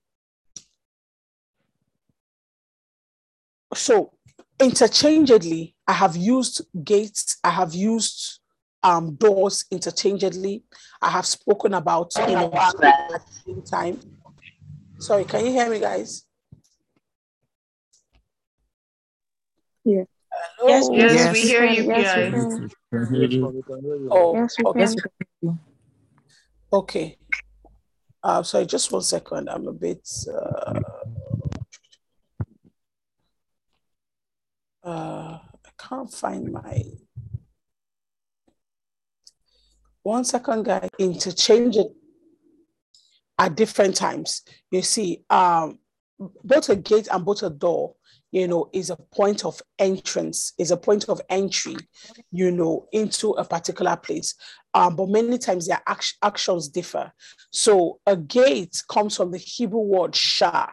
so interchangeably, I have used gates, I have used um, doors interchangeably. I have spoken about you know at the same time. Sorry, can you hear me, guys? Yeah. Hello? Yes, Yes, Yes. we hear you, Yes, P.I. we can. Oh, Yes, okay. Yes, can. we can. Okay. Uh, sorry, just one second. I'm a bit. Uh, uh, I can't find my. One second, guys. Interchange it at different times. You see, um, both a gate and both a door, you know, is a point of entrance, is a point of entry, you know, into a particular place. Um, but many times their act- actions differ. So a gate comes from the Hebrew word shah,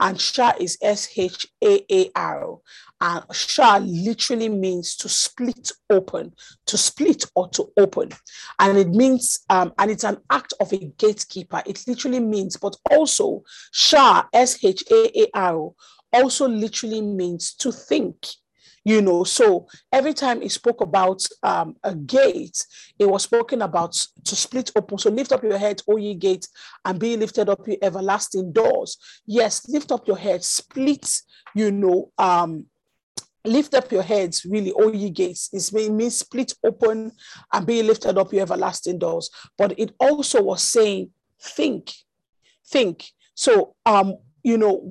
and shah is S H A A R. And shah literally means to split open, to split or to open. And it means, um, and it's an act of a gatekeeper. It literally means, but also shah, S H A A R, also literally means to think you know. So every time he spoke about um, a gate it was spoken about to split open. So lift up your head o ye gates and be lifted up your everlasting doors. Yes lift up your head split you know um lift up your heads really o ye gates. It mean- means split open and be lifted up your everlasting doors. But it also was saying think think. So um you know,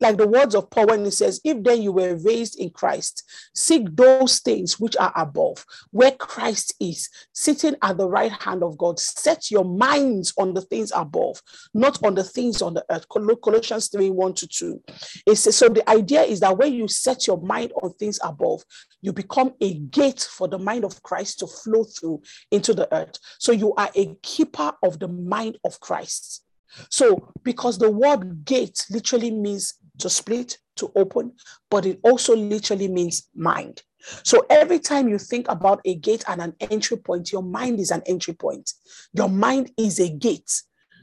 like the words of Paul when he says, If then you were raised in Christ, seek those things which are above, where Christ is, sitting at the right hand of God. Set your minds on the things above, not on the things on the earth. Col- Colossians 3 1 to 2. It says, so the idea is that when you set your mind on things above, you become a gate for the mind of Christ to flow through into the earth. So you are a keeper of the mind of Christ. So, because the word gate literally means to split, to open, but it also literally means mind. So, every time you think about a gate and an entry point, your mind is an entry point. Your mind is a gate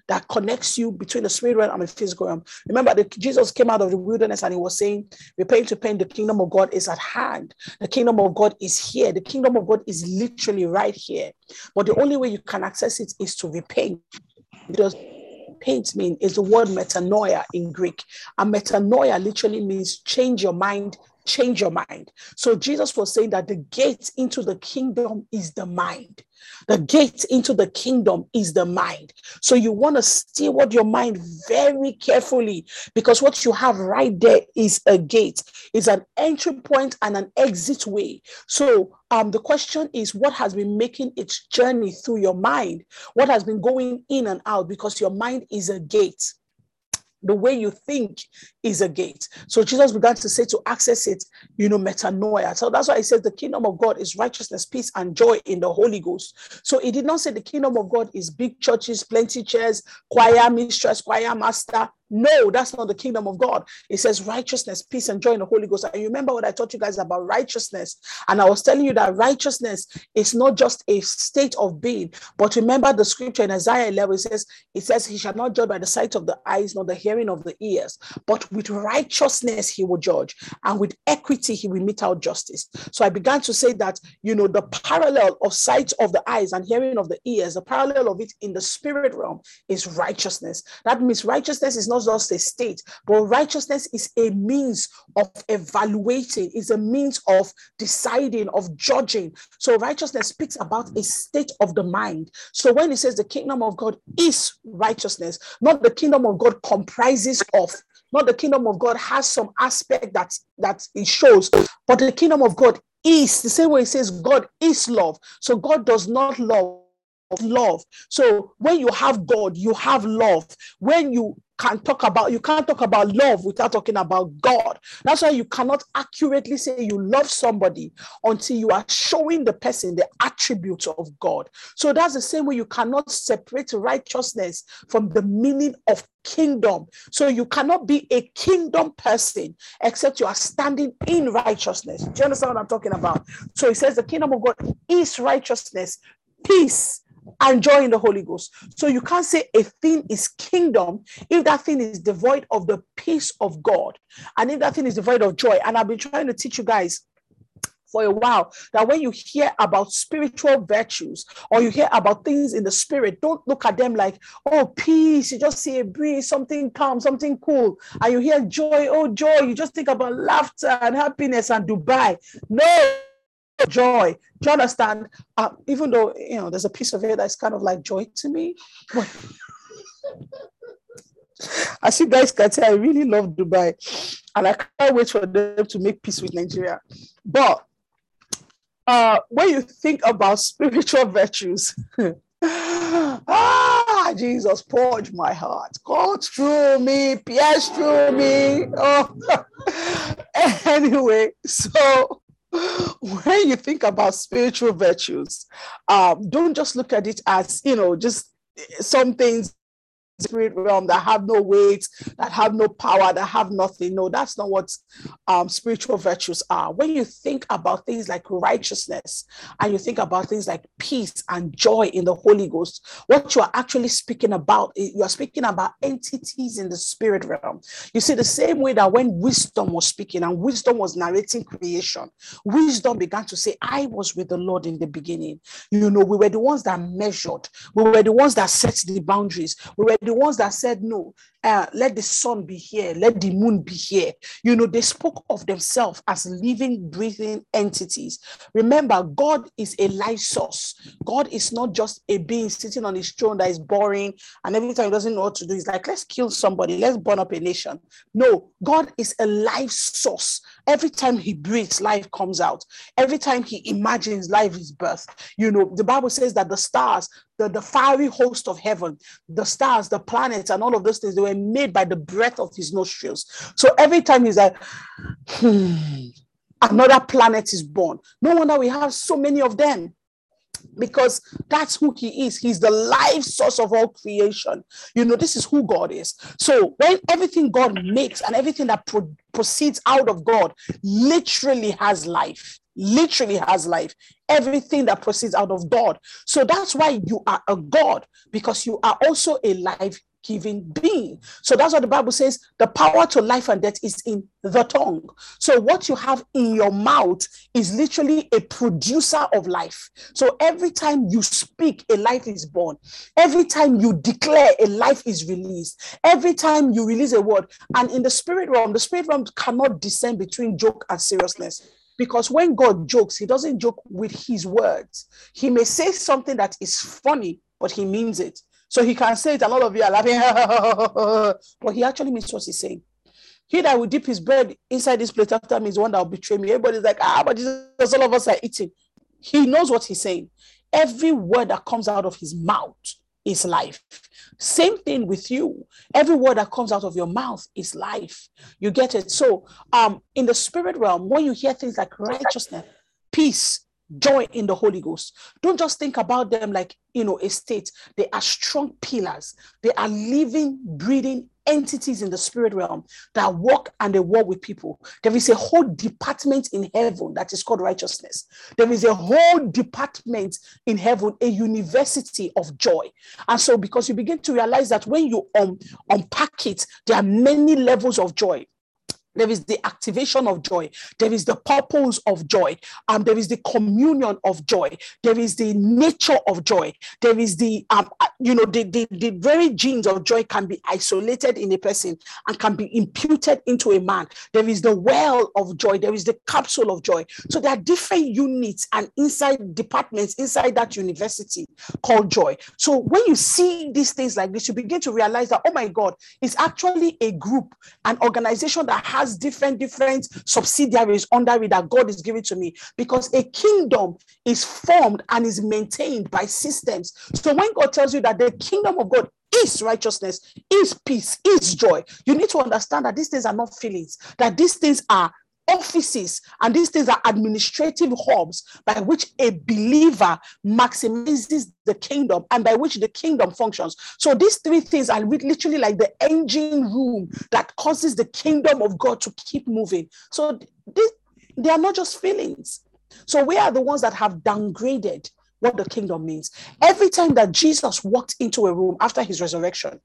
that connects you between the spirit realm and the physical realm. Remember that Jesus came out of the wilderness and he was saying, Repent to pain, the kingdom of God is at hand. The kingdom of God is here. The kingdom of God is literally right here. But the only way you can access it is to repent. Because paint mean is the word metanoia in Greek. And metanoia literally means change your mind, change your mind. So Jesus was saying that the gate into the kingdom is the mind. The gate into the kingdom is the mind. So you want to steward your mind very carefully because what you have right there is a gate, is an entry point and an exit way. So um, the question is what has been making its journey through your mind? What has been going in and out? Because your mind is a gate the way you think is a gate. So Jesus began to say to access it, you know, metanoia. So that's why he says the kingdom of God is righteousness, peace, and joy in the Holy Ghost. So he did not say the kingdom of God is big churches, plenty chairs, choir mistress, choir master. No, that's not the kingdom of God. It says righteousness, peace, and joy in the Holy Ghost. And you remember what I taught you guys about righteousness. And I was telling you that righteousness is not just a state of being, but remember the scripture in Isaiah 11 it says, it says, He shall not judge by the sight of the eyes, nor the hearing of the ears, but with righteousness he will judge, and with equity he will mete out justice. So I began to say that, you know, the parallel of sight of the eyes and hearing of the ears, the parallel of it in the spirit realm is righteousness. That means righteousness is not just a state, but righteousness is a means of evaluating, is a means of deciding, of judging. So righteousness speaks about a state of the mind. So when it says the kingdom of God is righteousness, not the kingdom of God comprises of, not the kingdom of God has some aspect that that it shows, but the kingdom of God is the same way it says God is love. So God does not love love. So when you have God, you have love. When you can talk about you can't talk about love without talking about God. That's why you cannot accurately say you love somebody until you are showing the person the attributes of God. So that's the same way you cannot separate righteousness from the meaning of kingdom. So you cannot be a kingdom person except you are standing in righteousness. Do you understand what I'm talking about? So he says the kingdom of God is righteousness, peace, and joy in the Holy Ghost. So you can't say a thing is kingdom if that thing is devoid of the peace of God and if that thing is devoid of joy. And I've been trying to teach you guys for a while that when you hear about spiritual virtues or you hear about things in the spirit, don't look at them like, oh, peace. You just see a breeze, something calm, something cool. And you hear joy, oh, joy. You just think about laughter and happiness and Dubai. No, joy. Do you understand? Uh, even though you know there's a piece of it that's kind of like joy to me. but As you guys can tell, I really love Dubai, and I can't wait for them to make peace with Nigeria. But uh, when you think about spiritual virtues, ah, Jesus, purge my heart, God through me, pierce through me. Oh. anyway, so when you think about spiritual virtues, um, don't just look at it as, you know, just some things spirit realm that have no weight, that have no power, that have nothing. No, that's not what um, spiritual virtues are. When you think about things like righteousness and you think about things like peace and joy in the Holy Ghost, what you are actually speaking about, you are speaking about entities in the spirit realm. You see, the same way that when wisdom was speaking and wisdom was narrating creation, wisdom began to say, I was with the Lord in the beginning. You know, we were the ones that measured, we were the ones that set the boundaries, we were the ones that said, No, uh, let the sun be here, let the moon be here. You know, they spoke of themselves as living, breathing entities. Remember, God is a life source. God is not just a being sitting on his throne that is boring and every time he doesn't know what to do, he's like, Let's kill somebody, let's burn up a nation. No, God is a life source. Every time he breathes, life comes out. Every time he imagines, life is birth. You know, the Bible says that the stars, the, the fiery host of heaven, the stars, the planets, and all of those things, they were made by the breath of his nostrils. So every time he's like, hmm, another planet is born. No wonder we have so many of them because that's who he is. He's the life source of all creation. You know, this is who God is. So when everything God makes and everything that pro- proceeds out of God literally has life, literally has life. Everything that proceeds out of God. So that's why you are a God because you are also a life giving being. So that's what the Bible says the power to life and death is in the tongue. So what you have in your mouth is literally a producer of life. So every time you speak, a life is born. Every time you declare, a life is released. Every time you release a word, and in the spirit realm, the spirit realm cannot discern between joke and seriousness. Because when God jokes, he doesn't joke with his words. He may say something that is funny, but he means it. So he can say it, and all of you are laughing, but he actually means what he's saying. He that will dip his bread inside this plate after me is one that will betray me. Everybody's like, ah, but Jesus, all of us are eating. He knows what he's saying. Every word that comes out of his mouth is life. Same thing with you. Every word that comes out of your mouth is life. You get it? So, um, in the spirit realm, when you hear things like righteousness, peace, joy in the Holy Ghost. Don't just think about them like, you know, a state. They are strong pillars. They are living, breathing entities in the spirit realm that walk and they walk with people. There is a whole department in heaven that is called righteousness. There is a whole department in heaven, a university of joy. And so, because you begin to realize that when you um, unpack it, there are many levels of joy. There is the activation of joy. There is the purpose of joy. Um, there is the communion of joy. There is the nature of joy. There is the, um, uh, you know, the, the, the very genes of joy can be isolated in a person and can be imputed into a man. There is the well of joy. There is the capsule of joy. So there are different units and inside departments inside that university called joy. So when you see these things like this, you begin to realize that, oh my God, it's actually a group, an organization that has has different different subsidiaries under it that God is giving to me because a kingdom is formed and is maintained by systems. So when God tells you that the kingdom of God is righteousness, is peace, is joy. You need to understand that these things are not feelings, that these things are offices and these things are administrative hubs by which a believer maximizes the kingdom and by which the kingdom functions. So these three things are literally like the engine room that causes the kingdom of God to keep moving. So this, they are not just feelings. So we are the ones that have downgraded what the kingdom means. Every time that Jesus walked into a room after his resurrection,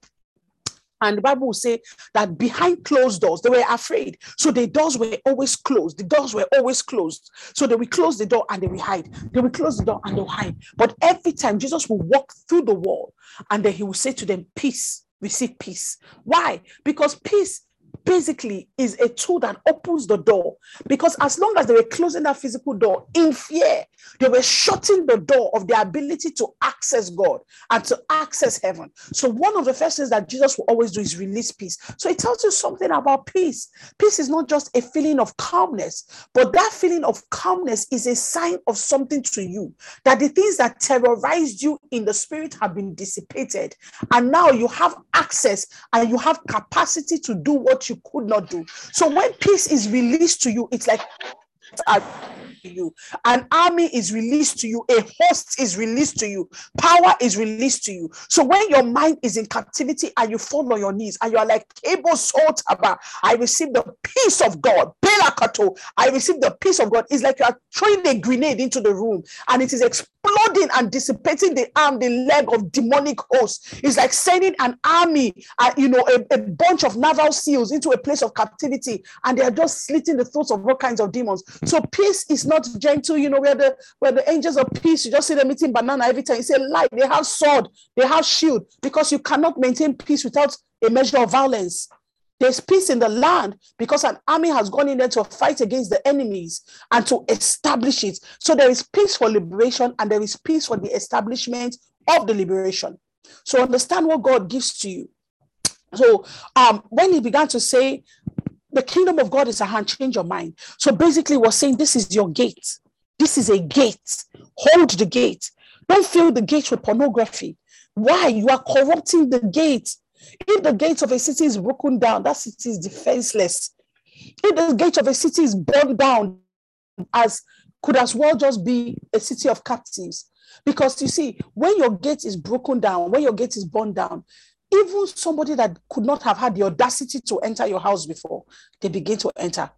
and the Bible will say that behind closed doors, they were afraid. So the doors were always closed. The doors were always closed. So they will close the door and they will hide. They will close the door and they will hide. But every time Jesus will walk through the wall and then he will say to them, Peace, receive peace. Why? Because peace basically is a tool that opens the door because as long as they were closing that physical door in fear, they were shutting the door of their ability to access God and to access heaven. So, one of the first things that Jesus will always do is release peace. So, it tells you something about peace. Peace is not just a feeling of calmness, but that feeling of calmness is a sign of something to you that the things that terrorized you in the spirit have been dissipated. And now you have access and you have capacity to do what you could not do. So, when peace is released to you, it's like you. An army is released to you. A host is released to you. Power is released to you. So when your mind is in captivity and you fall on your knees and you are like, I receive the peace of God. I receive the peace of God. It's like you are throwing a grenade into the room and it is exploding and dissipating the arm, the leg of demonic hosts. It's like sending an army, uh, you know, a, a bunch of naval seals into a place of captivity and they are just slitting the throats of all kinds of demons. So peace is not gentle, you know, where the where the angels of peace, you just see them eating banana every time. You say light, they have sword, they have shield, because you cannot maintain peace without a measure of violence. There's peace in the land because an army has gone in there to fight against the enemies and to establish it. So there is peace for liberation and there is peace for the establishment of the liberation. So understand what God gives to you. So um, when he began to say, the kingdom of God is a hand, change your mind. So basically, we're saying this is your gate. This is a gate. Hold the gate. Don't fill the gate with pornography. Why? You are corrupting the gate. If the gate of a city is broken down, that city is defenseless. If the gate of a city is burned down, as could as well just be a city of captives. Because you see, when your gate is broken down, when your gate is burned down, even somebody that could not have had the audacity to enter your house before, they begin to enter.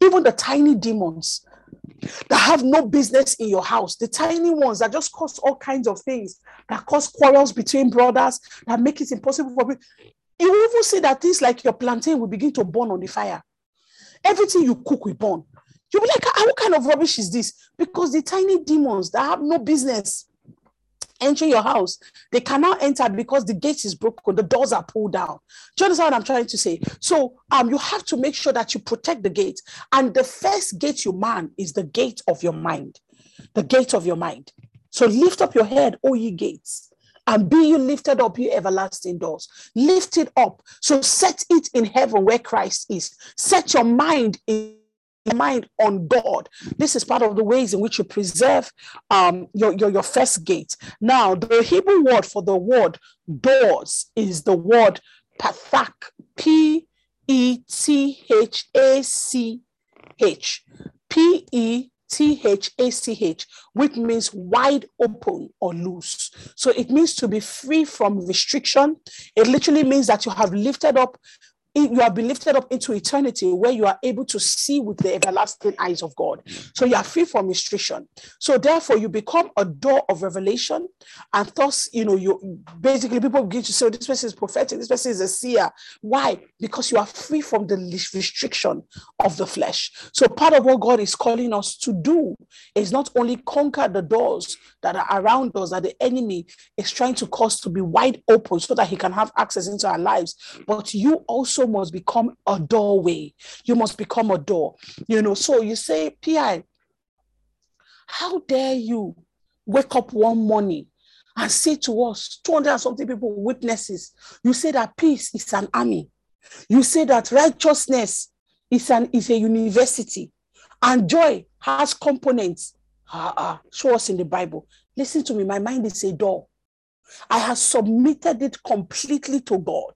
Even the tiny demons that have no business in your house, the tiny ones that just cause all kinds of things, that cause quarrels between brothers, that make it impossible for me. You even see that things like your plantain will begin to burn on the fire. Everything you cook will burn. You'll be like, ah, what kind of rubbish is this? Because the tiny demons that have no business entering your house, they cannot enter because the gate is broken, the doors are pulled down. Do you understand what I'm trying to say? So um, you have to make sure that you protect the gate. And the first gate you man is the gate of your mind. The gate of your mind. So lift up your head, O ye gates, and be you lifted up, you everlasting doors. Lift it up. So set it in heaven where Christ is. Set your mind in mind on God. This is part of the ways in which you preserve um, your, your, your first gate. Now, the Hebrew word for the word doors is the word pathak, P E T H A C H. P E T H A C H, which means wide open or loose. So it means to be free from restriction. It literally means that you have lifted up you have been lifted up into eternity where you are able to see with the everlasting eyes of God. So you are free from restriction. So therefore, you become a door of revelation. And thus, you know, you basically people begin to say, oh, this person is prophetic, this person is a seer. Why? Because you are free from the restriction of the flesh. So part of what God is calling us to do is not only conquer the doors that are around us that the enemy is trying to cause to be wide open so that he can have access into our lives, but you also must become a doorway. You must become a door. You know, so you say, PI, how dare you wake up one morning and say to us, 200 and something people, witnesses, you say that peace is an army. You say that righteousness is, an, is a university and joy has components. Ah, ah, show us in the Bible. Listen to me, my mind is a door. I have submitted it completely to God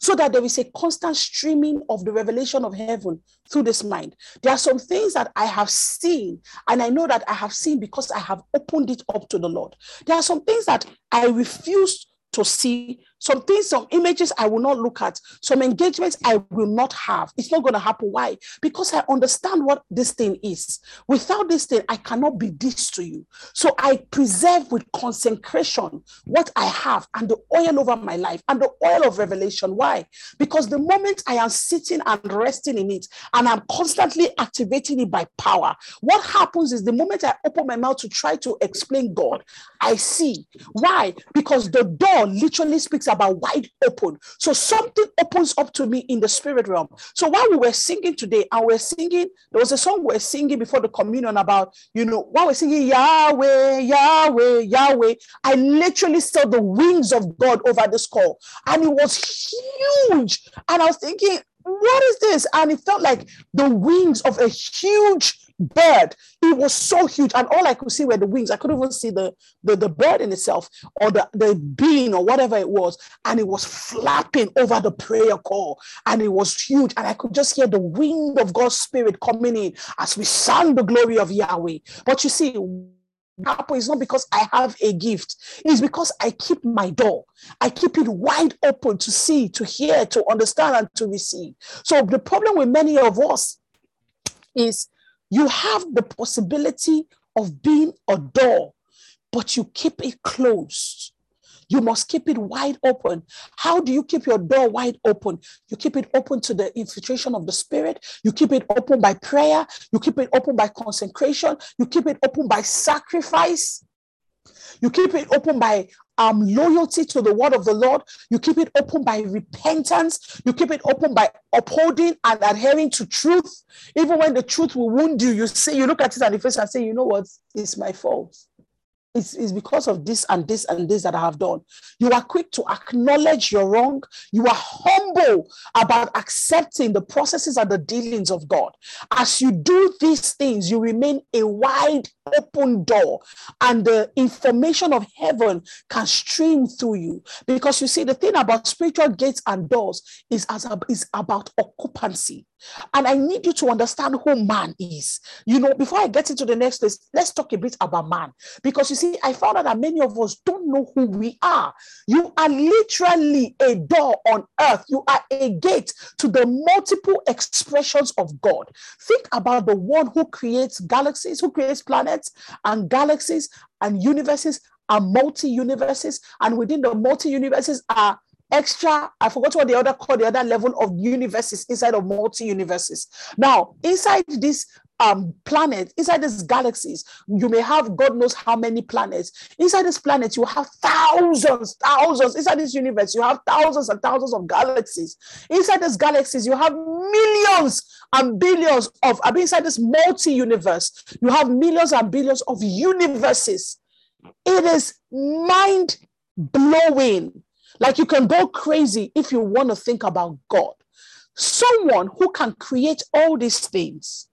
so that there is a constant streaming of the revelation of heaven through this mind. There are some things that I have seen, and I know that I have seen because I have opened it up to the Lord. There are some things that I refuse to see some things, some images I will not look at, some engagements I will not have. It's not going to happen. Why? Because I understand what this thing is. Without this thing, I cannot be this to you. So I preserve with consecration what I have and the oil over my life and the oil of revelation. Why? Because the moment I am sitting and resting in it and I'm constantly activating it by power, what happens is the moment I open my mouth to try to explain God, I see. Why? Because the door literally speaks about wide open. So something opens up to me in the spirit realm. So while we were singing today, and we are singing, there was a song we are singing before the communion about, you know, while we're singing Yahweh, Yahweh, Yahweh, I literally saw the wings of God over this call, and it was huge. And I was thinking, what is this? And it felt like the wings of a huge bird. It was so huge, and all I could see were the wings. I couldn't even see the, the, the bird in itself or the, the being or whatever it was. And it was flapping over the prayer call, and it was huge. And I could just hear the wind of God's spirit coming in as we sang the glory of Yahweh. But you see, happen is not because I have a gift. It's because I keep my door. I keep it wide open to see, to hear, to understand, and to receive. So the problem with many of us is you have the possibility of being a door, but you keep it closed. You must keep it wide open. How do you keep your door wide open? You keep it open to the infiltration of the Spirit. You keep it open by prayer. You keep it open by consecration. You keep it open by sacrifice. You keep it open by um, loyalty to the word of the Lord. You keep it open by repentance. You keep it open by upholding and adhering to truth. Even when the truth will wound you, you say, you look at it and the face and say, you know what? It's my fault. It's, it's because of this and this and this that I have done. You are quick to acknowledge your wrong. You are humble about accepting the processes and the dealings of God. As you do these things, you remain a wide open door, and the information of heaven can stream through you. Because you see, the thing about spiritual gates and doors is, as a, is about occupancy. And I need you to understand who man is. You know, before I get into the next place, let's talk a bit about man. Because you see, I found out that many of us don't know who we are. You are literally a door on earth, you are a gate to the multiple expressions of God. Think about the one who creates galaxies, who creates planets and galaxies and universes and multi universes. And within the multi universes are extra i forgot what the other called the other level of universes inside of multi universes now inside this um planet inside these galaxies you may have god knows how many planets. Inside this planet you have thousands thousands. Inside this universe you have thousands and thousands of galaxies. Inside these galaxies you have millions and billions of i mean inside this multi universe you have millions and billions of universes. It is mind blowing like you can go crazy if you want to think about God. Someone who can create all these things.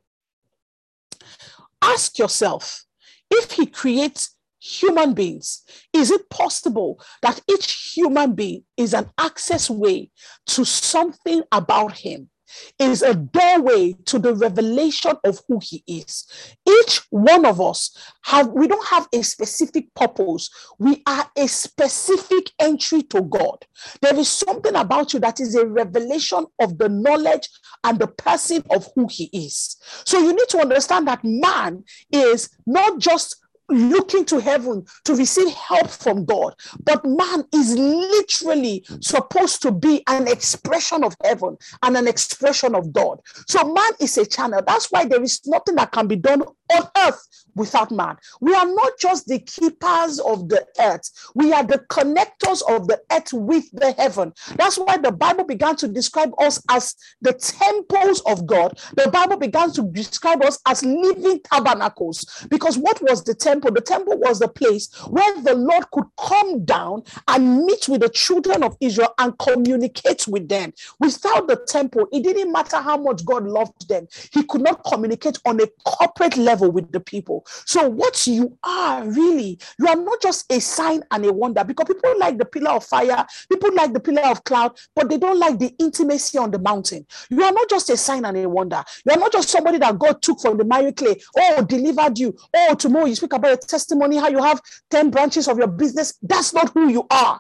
Ask yourself if he creates human beings, is it possible that each human being is an access way to something about him? Is a doorway to the revelation of who he is. Each one of us have we don't have a specific purpose. We are a specific entry to God. There is something about you that is a revelation of the knowledge and the person of who he is. So you need to understand that man is not just looking to heaven to receive help from God. But man is literally supposed to be an expression of heaven and an expression of God. So man is a channel. That's why there is nothing that can be done on earth without man. We are not just the keepers of the earth, we are the connectors of the earth with the heaven. That's why the Bible began to describe us as the temples of God. The Bible began to describe us as living tabernacles. Because what was the temple? The temple was the place where the Lord could come down and meet with the children of Israel and communicate with them. Without the temple, it didn't matter how much God loved them, He could not communicate on a corporate level level with the people. So, what you are really, you are not just a sign and a wonder because people like the pillar of fire, people like the pillar of cloud, but they don't like the intimacy on the mountain. You are not just a sign and a wonder. You are not just somebody that God took from the miry clay, oh, delivered you. Oh, tomorrow you speak about a testimony, how you have 10 branches of your business. That's not who you are.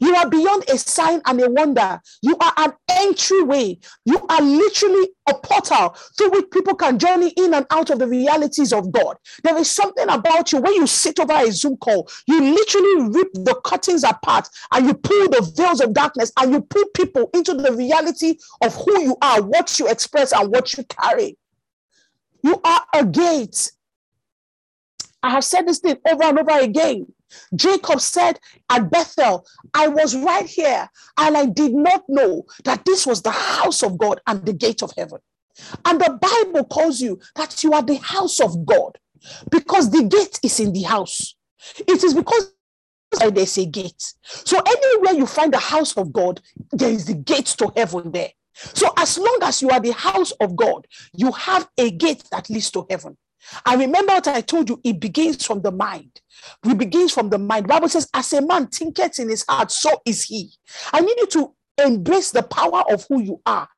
You are beyond a sign and a wonder. You are an entryway. You are literally a portal through which people can journey in and out of the realities of God. There is something about you when you sit over a Zoom call, you literally rip the curtains apart and you pull the veils of darkness and you pull people into the reality of who you are, what you express, and what you carry. You are a gate. I have said this thing over and over again. Jacob said at Bethel, I was right here and I did not know that this was the house of God and the gate of heaven. And the Bible calls you that you are the house of God because the gate is in the house. It is because there's a gate. So anywhere you find the house of God, there is the gate to heaven there. So as long as you are the house of God, you have a gate that leads to heaven. And remember what I told you, it begins from the mind. It begins from the mind. Bible says, as a man thinketh in his heart, so is he. I need you to embrace the power of who you are.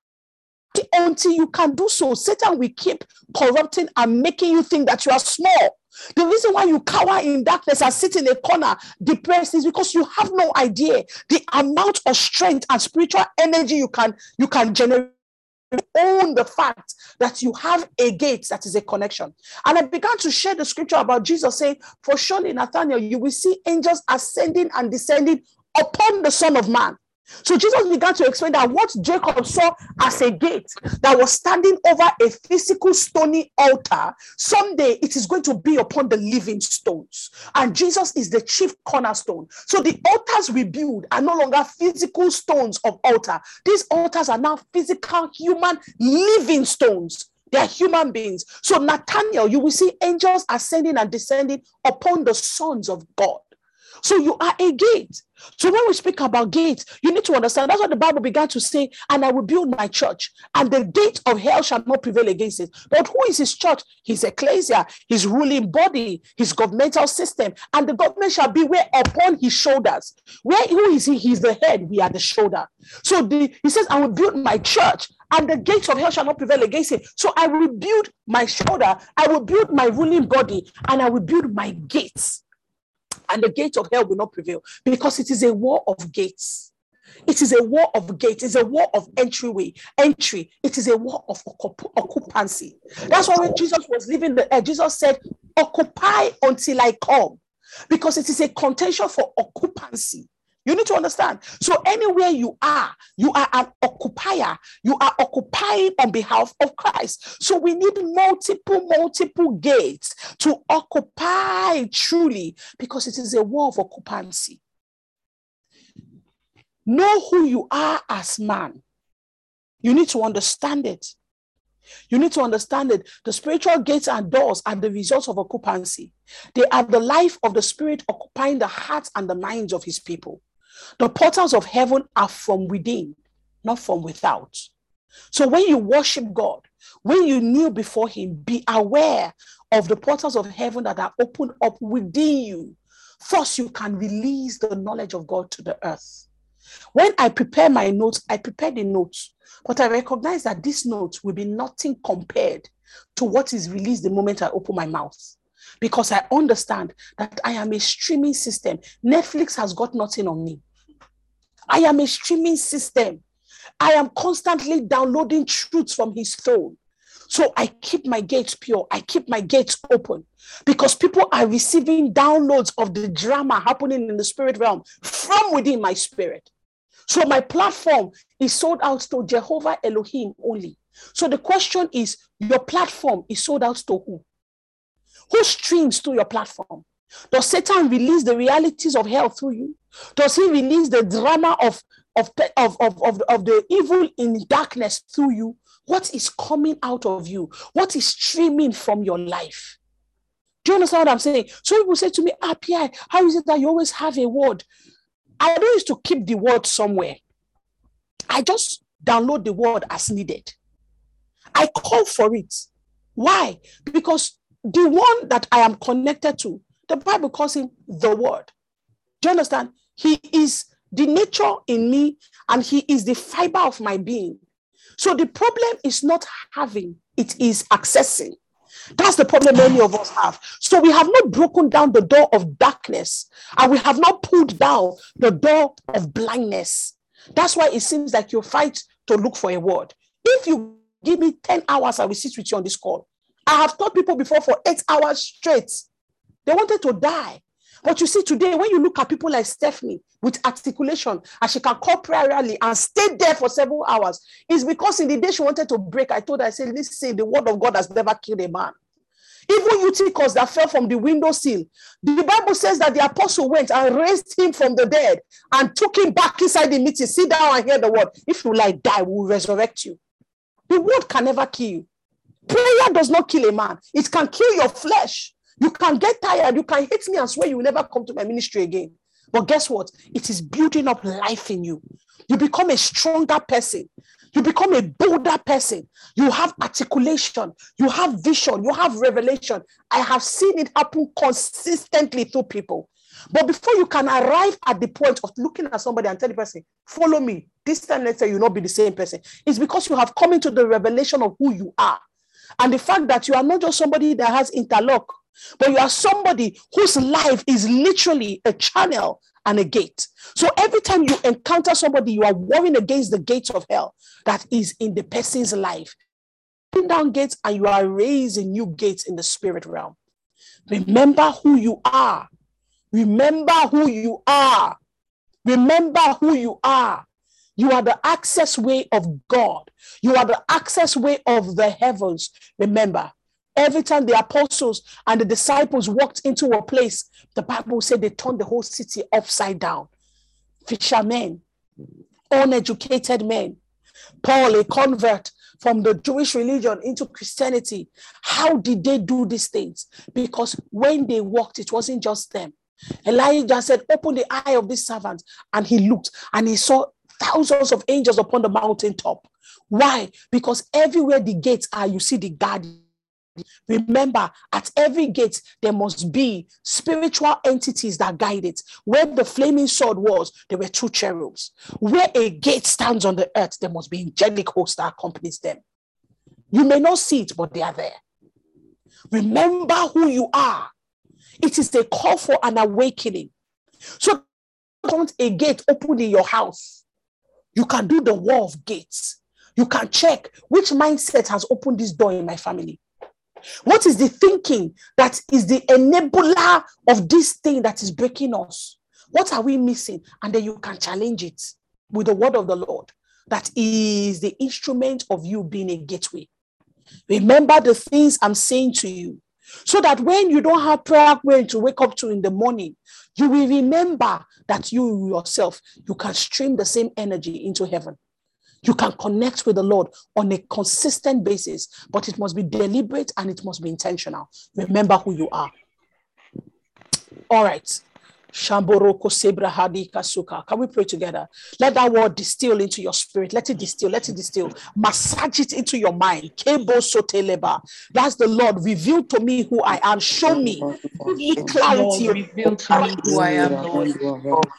Until you can do so, Satan will keep corrupting and making you think that you are small. The reason why you cower in darkness and sit in a corner depressed is because you have no idea the amount of strength and spiritual energy you can you can generate own the fact that you have a gate that is a connection. And I began to share the scripture about Jesus saying, For surely, Nathaniel, you will see angels ascending and descending upon the Son of Man. So Jesus began to explain that what Jacob saw as a gate that was standing over a physical stony altar, someday it is going to be upon the living stones. And Jesus is the chief cornerstone. So the altars we build are no longer physical stones of altar. These altars are now physical, human, living stones. They are human beings. So Nathaniel, you will see angels ascending and descending upon the sons of God. So you are a gate. So when we speak about gates, you need to understand that's what the Bible began to say, and I will build my church, and the gate of hell shall not prevail against it. But who is his church? His ecclesia, his ruling body, his governmental system, and the government shall be where upon his shoulders. Where who is he? He's the head, we are the shoulder. So the, he says, I will build my church, and the gates of hell shall not prevail against it. So I will build my shoulder, I will build my ruling body, and I will build my gates and the gate of hell will not prevail because it is a war of gates. It is a war of gates. It's a war of entryway, entry. It is a war of occupancy. That's why when Jesus was leaving the earth, Jesus said, "Occupy until I come," because it is a contention for occupancy. You need to understand. So, anywhere you are, you are an occupier. You are occupying on behalf of Christ. So, we need multiple, multiple gates to occupy truly because it is a war of occupancy. Know who you are as man. You need to understand it. You need to understand it. The spiritual gates and doors are the results of occupancy. They are the life of the spirit occupying the hearts and the minds of his people. The portals of heaven are from within, not from without. So when you worship God, when you kneel before Him, be aware of the portals of heaven that are opened up within you. First, you can release the knowledge of God to the earth. When I prepare my notes, I prepare the notes, but I recognize that this note will be nothing compared to what is released the moment I open my mouth because I understand that I am a streaming system. Netflix has got nothing on me. I am a streaming system. I am constantly downloading truths from his throne. So I keep my gates pure. I keep my gates open because people are receiving downloads of the drama happening in the spirit realm from within my spirit. So my platform is sold out to Jehovah Elohim only. So the question is your platform is sold out to who? Who streams to your platform? Does Satan release the realities of hell through you? Does he release the drama of, of, of, of, of, of the evil in darkness through you? What is coming out of you? What is streaming from your life? Do you understand what I'm saying? So people say to me, ah, Pierre, how is it that you always have a word? I don't used to keep the word somewhere. I just download the word as needed. I call for it. Why? Because the one that I am connected to, the Bible calls him the word. Do you understand? He is the nature in me and he is the fiber of my being. So the problem is not having, it is accessing. That's the problem many of us have. So we have not broken down the door of darkness and we have not pulled down the door of blindness. That's why it seems like you fight to look for a word. If you give me 10 hours, I will sit with you on this call. I have taught people before for eight hours straight. They wanted to die. But you see, today, when you look at people like Stephanie with articulation, and she can call prayer rally and stay there for several hours, it's because in the day she wanted to break, I told her, I said, listen, the word of God has never killed a man. Even Eutychus that fell from the window sill, the Bible says that the apostle went and raised him from the dead and took him back inside the meeting. Sit down and hear the word. If you like die, we'll resurrect you. The word can never kill you. Prayer does not kill a man, it can kill your flesh. You can get tired, you can hate me and swear you will never come to my ministry again. But guess what? It is building up life in you. You become a stronger person. You become a bolder person. You have articulation. You have vision. You have revelation. I have seen it happen consistently through people. But before you can arrive at the point of looking at somebody and tell the person, follow me, this time later you'll not be the same person. It's because you have come into the revelation of who you are. And the fact that you are not just somebody that has interlock, but you are somebody whose life is literally a channel and a gate. So every time you encounter somebody, you are warring against the gates of hell that is in the person's life. Putting down gates and you are raising new gates in the spirit realm. Remember who you are. Remember who you are. Remember who you are. You are the access way of God. You are the access way of the heavens. Remember, every time the apostles and the disciples walked into a place, the Bible said they turned the whole city upside down. Fishermen, uneducated men, Paul, a convert from the Jewish religion into Christianity. How did they do these things? Because when they walked, it wasn't just them. Elijah said, Open the eye of this servant. And he looked and he saw thousands of angels upon the mountaintop. Why? Because everywhere the gates are, you see the guardian. Remember, at every gate, there must be spiritual entities that guide it. Where the flaming sword was, there were two cherubs. Where a gate stands on the earth, there must be angelic host that accompanies them. You may not see it, but they are there. Remember who you are. It is a call for an awakening. So, don't a gate open in your house you can do the war of gates. You can check which mindset has opened this door in my family. What is the thinking that is the enabler of this thing that is breaking us? What are we missing? And then you can challenge it with the word of the Lord that is the instrument of you being a gateway. Remember the things I'm saying to you so that when you don't have prayer going to wake up to in the morning, you will remember that you yourself, you can stream the same energy into heaven. You can connect with the Lord on a consistent basis, but it must be deliberate and it must be intentional. Remember who you are. All right. Shamboroko Sebra Hadi Kasuka. Can we pray together? Let that word distill into your spirit. Let it distill. Let it distill. Massage it into your mind. Kebo Soteleba. That's the Lord. Reveal to me who I am. Show me. Give me clarity. Lord, reveal to me who I am, Lord. Not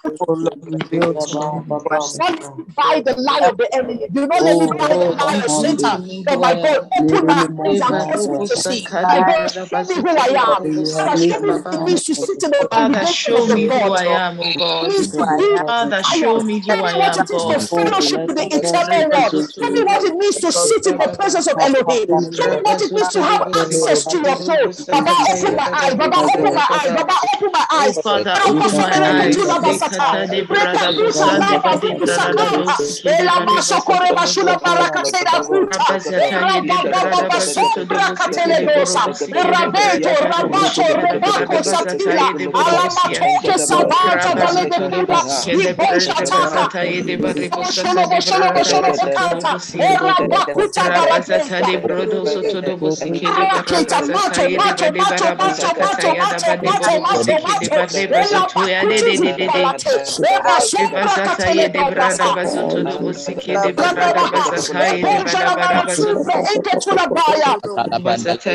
by the lie of the enemy. Do not let me buy the lie of Satan. Oh my God, open my eyes and cause me to see. My God, show me who I am. Father, show me what it means to sit in the Father, show congregation of me who I am, oh God. Means to be Father, show me who Tell me I what am, it is to God. fellowship with the eternal one. Tell me what it means to sit in the presence of Elohim. Tell me what it means to have access to your throne. Baba, open my eyes. Baba, open my eyes. Baba, open my Oh, eyes. Father, open my eyes. bitula basata. Lekata de Reka brada bisa busande lava bade vuku brada sakapa. dosi de Ela bade maso kore bashula basoto baraka seda kuta. Rabazata Era yele baba brada baba bazoto do sombra busike katele de dosa. borobusike de Rabeto, brada da rabato, boshika de rebako brada bazata satila. yele Alamato Bakuta Rabazata de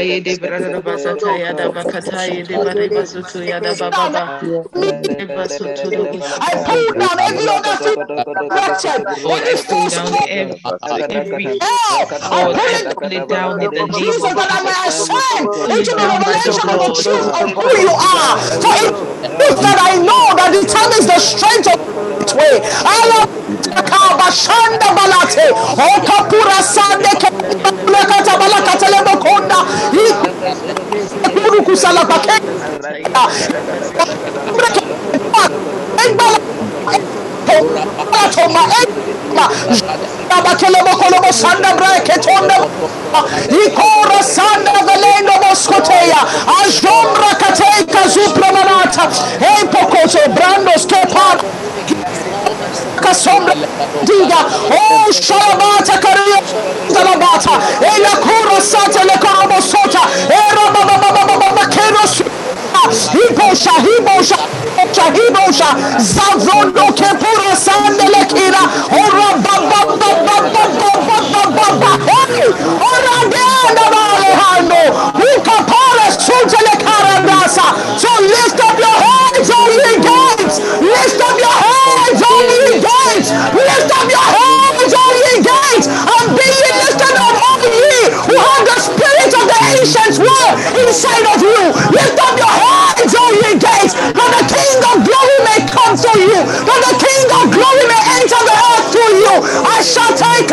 Ela Sombra Brada Bazata ya da Bakata de Brada Bazoto da Baba Bazoto do I pull down every other thing erected, Lord, I every false down every every hell. I pull it down in the Jesus that I may ascend into the down by the revelation of the truth of who you are. For it is that I know that determines the strength of this way. I Allah Kabashanda balate, okapura sande kelekata balakata lebokonda, ikuru kusala bakenda, toma Abakelebo kolobo sanda breke tonda ikora sanda velendo moskoteya ajombra kateka zupramanata e pokoso brandos kepan sombra diga oh sharabata karia sharabata e la cura santa le sota e roba baba baba baba le kira baba baba baba baba baba le so lift lift up your hands, all ye gates, and be ye lifted up, all ye who have the spirit of the ancient world inside of you. Lift up your hands, all ye gates, that the King of glory may come to you, that the King of glory may enter the earth through you. I shall take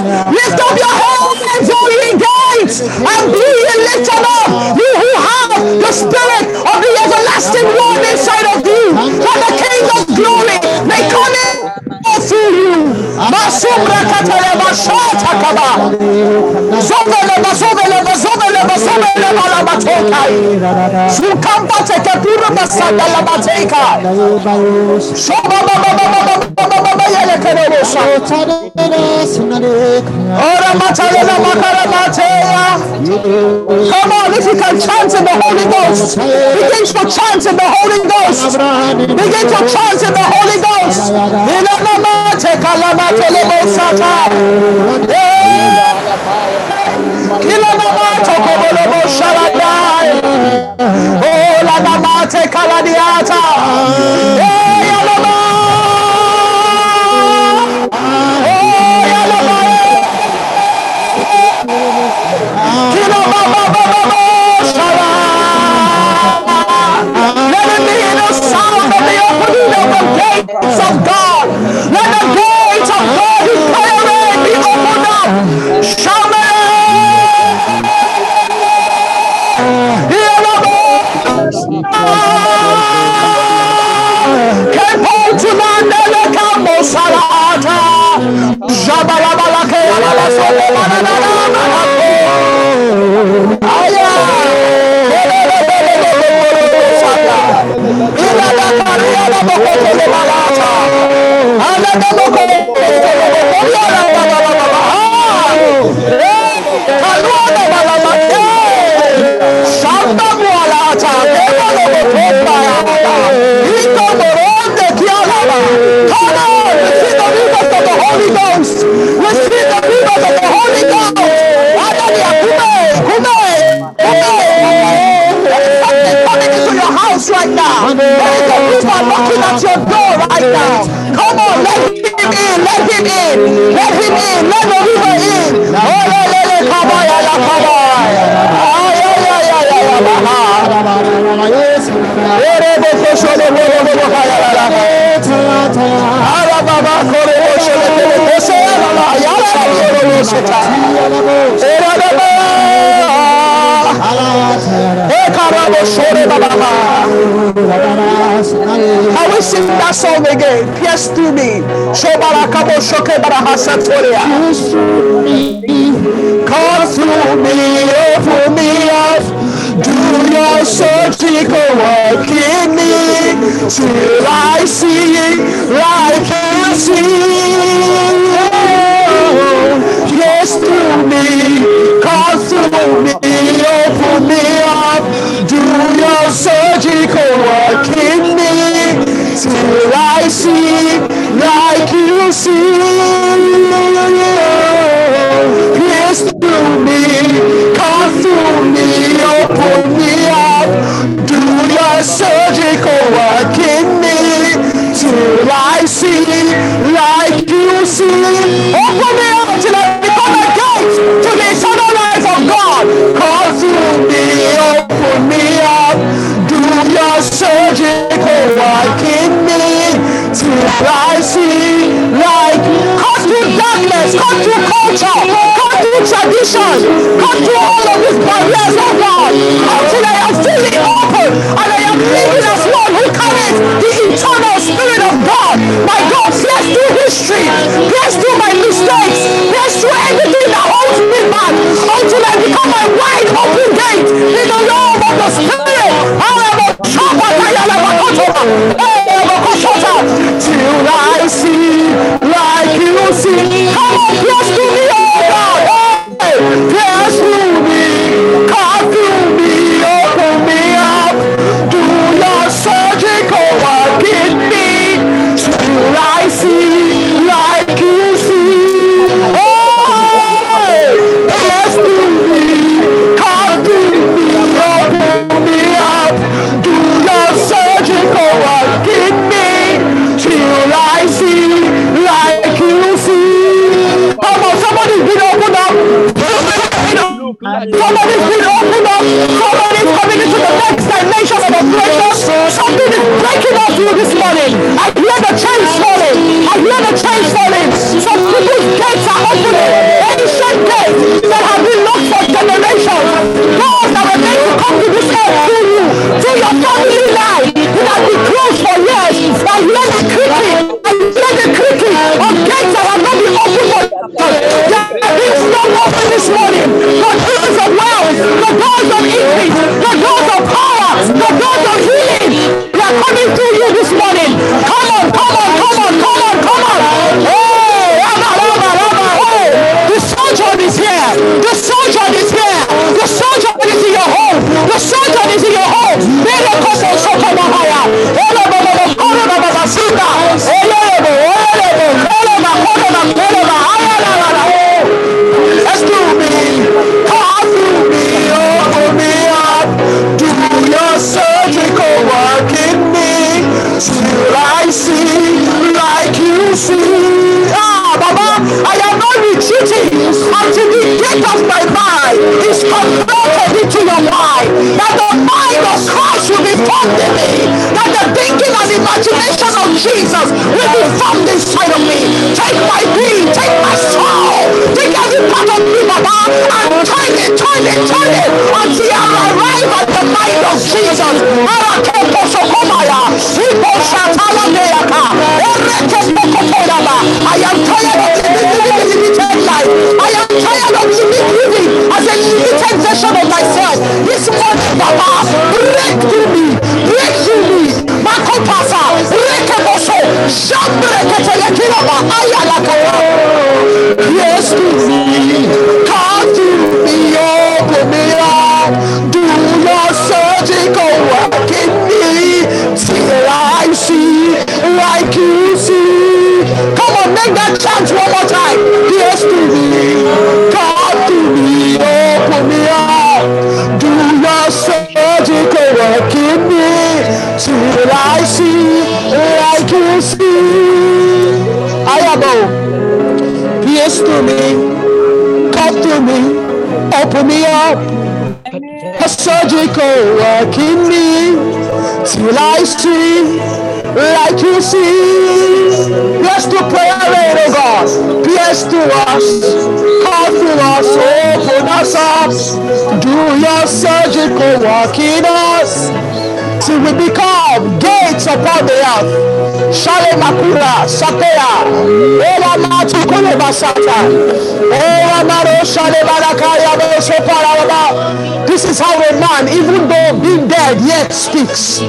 Lift up your hands, all ye gates. And be ye lifted up, you who have the spirit of the everlasting one inside of you. That the King of glory may come in through you. Masubra kataleba shata kaba. Zovele bazovele bazovele bazovele balabatoka. Sukamba teke pura basanda labateka. Shoba baba baba baba baba Come on, if you can chant in the Holy Ghost, begin to chant in the Holy Ghost. Begin to chant in the Holy Ghost. Kalamate shaladai. Oh, la namate kaladiata. Eh, opening of the gates of God. Let the gates of God be clearing, be opened up. Shama. Kepontunandele kamo salata. Jabalabalake alalasole mananana Santa Gualacha, Dema de Botomba, I koshole bolo that song again. boshole bolo me. Show me a couple. Ekarabo shore baba. I will sing that song again. Pierce through me. Shobarakabo shoke barahasatoria. Come through me surgical work in me till I see it like you see. Oh, yes, through me, come through me, open me up, do your surgical work in me till I see like you see. culture, cut through tradition, Come through all of these barriers, oh God, until I am fully open and I am living as one who carries the eternal Spirit of God. My God, bless through history, bless through my mistakes, bless through everything that holds me back. Until I become a wide open gate in the love of the Spirit. Till I see like you see. Come on, upon. Shale makura satea. Ela matu kule basata. Ela maro shale barakaya beso paraba. This is how a man, even though being dead, yet speaks.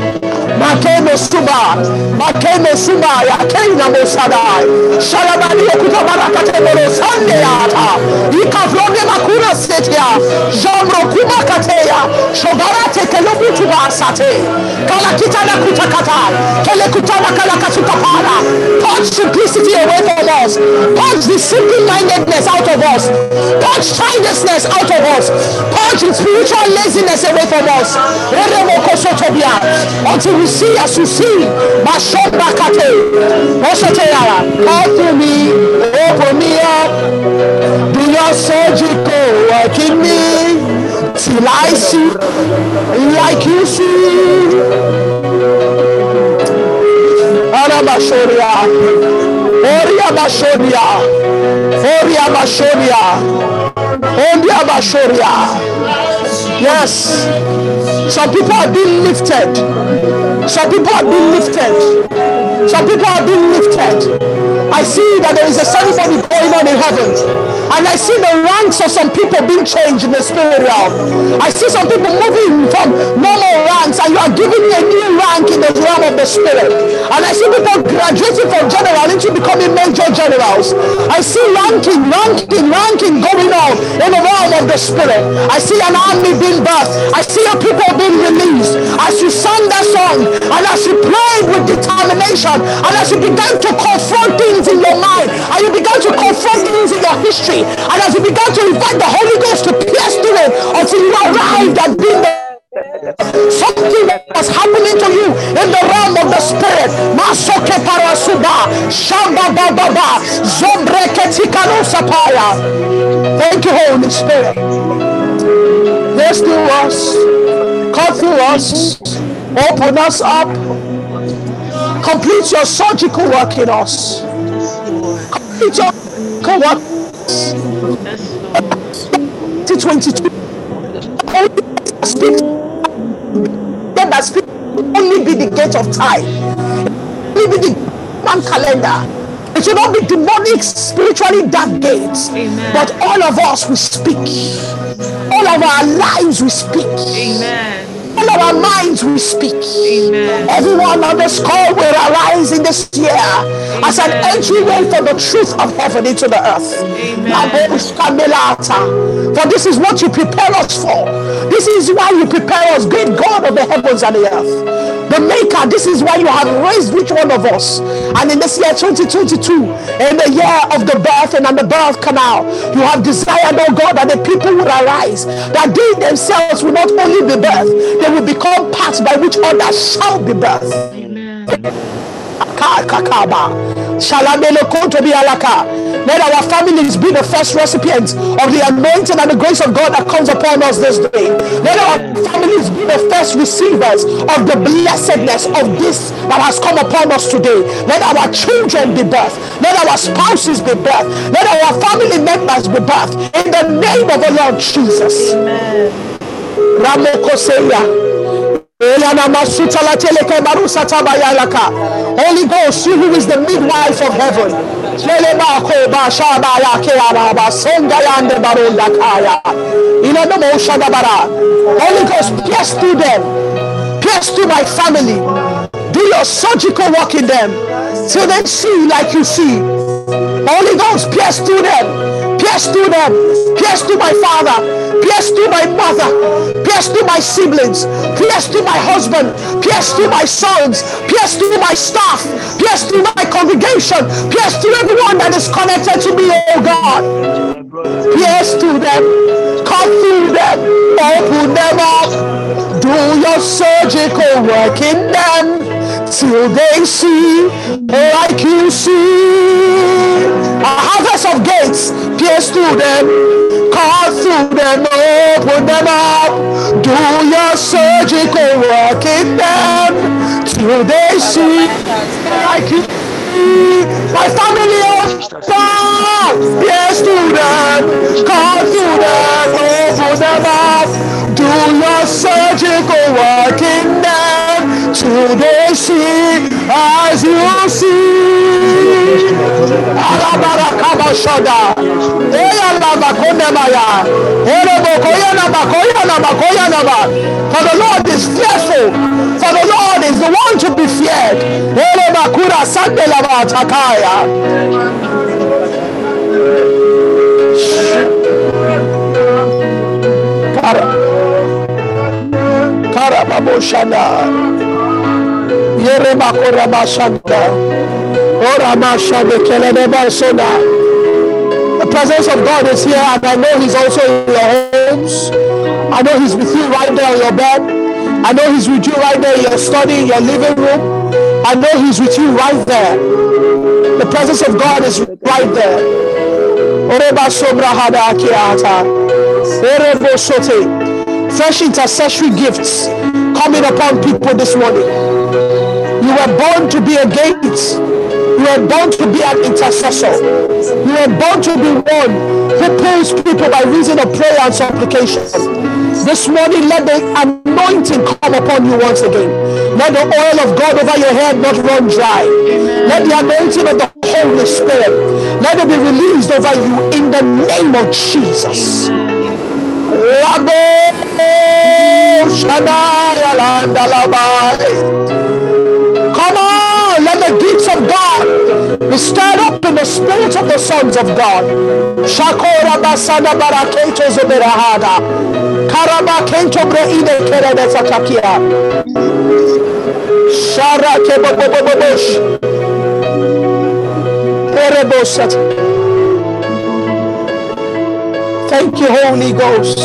Makeno suba. Makeno suba ya kena mosadai. Shalabani okuta barakate moro sande ata. Ika vloge makura setia. Jamro kuma kateya. Shogarate kelobutu basate. Kala kitana kutakata. Kele kutana kala katukapara. Punch simplicity away from us. Punch the simple-mindedness out of us. Punch childlessness out of us. Punch spiritual laziness away from us. Until we see as you see. Call through me. Open me up. Do your surgical work in me. Till I see like you see. Arabashoria. Oria Bashoria. Oria Bashoria. Oria Bashoria. Yes. Some people are being lifted. Some people are being lifted. Some people are being lifted. I see that there is a ceremony going on in heaven. And I see the ranks of some people being changed in the spirit realm. I see some people moving from normal ranks and you are giving me a new rank in the realm of the spirit. And I see people graduating from general into becoming major generals. I see ranking, ranking, ranking going on in the realm of the spirit. I see an army being birthed. I see your people being released. As you sang that song and as you played with determination and as you began to confront things in your mind and you began to confront things in your history and as you began to invite the Holy Ghost to pierce through it until you arrived at being the Something was happening to you in the realm of the spirit. Masoke parasuba, shamba baba, zombreke tikano sapaya. Thank you, Holy Spirit. Yes, through us, come through us, open us up, complete your surgical work in us. Surgical work. Yes, Lord. 2022. Speak God that speak only be the gate of time. Only be the man calendar. It should not be demonic, spiritually dark gates. Amen. But all of us we speak. All of our lives we speak. Amen. All our minds we speak. Amen. Everyone on this call will arise in this year as an entryway for the truth of heaven into the earth. Amen. For this is what you prepare us for. This is why you prepare us, great God of the heavens and the earth. The maker, this is why you have raised each one of us. And in this year 2022, in the year of the birth and on the birth canal, you have desired, oh God, that the people would arise, that they themselves will not only be birthed, they will become paths by which others shall be birthed. Amen. Ka- kakaba. Shalamele konto bi alaka. Let our families be the first recipients of the anointing and the grace of God that comes upon us this day. Let our families be the first receivers of the blessedness of this that has come upon us today. Let our children be birthed. Let our spouses be birthed. Let our family members be birthed. In the name of the Lord Jesus. Ramokoseya. Holy Ghost, you who is the midwife of heaven. Holy Ghost, pierce through them. Pierce through my family. Do your surgical work in them till they see like you see. Holy Ghost, pierce through them, pierce through them, pierce through my father, pierce through my mother, pierce through my siblings, pierce through my husband, pierce through my sons, pierce through my staff, pierce through my congregation, pierce through everyone that is connected to me, oh God. Pierce through them, come through them, open them up, do your surgical work in them till they see like you see. A harvest of gates pierce through them, cut through them, open them up. Do your surgical work in them till they see like you see. My family of God, pierce through them, cut through them, open them up. Do your surgical work in them till they see as you see. Alabarakabashada. Eyalabakonemaya. Erebokoyanaba, For the Lord is fearful. For the Lord is the one to be feared. Erebakura sandelabatakaya. Kara. Yerebakorabashanda. Oramashabekelebasona. The presence of God is here, and I know He's also in your homes. I know He's with you right there on your bed. I know He's with you right there in your study, your living room. I know He's with you right there. The presence of God is right there. Fresh intercessory gifts coming upon people this morning. Were born to be a gate. You were born to be an intercessor. You were born to be one who pulls people by reason of prayer and supplication. This morning, let the anointing come upon you once again. Let the oil of God over your head not run dry. Let the anointing of the Holy Spirit let it be released over you in the name of Jesus. Labo be stirred up in the spirit of the sons of God. Shakora basada baraketo zoberahada. Karabakento breide kerede satakia. Shara kebobobobobosh. Erebosat. Thank you, Holy Ghost.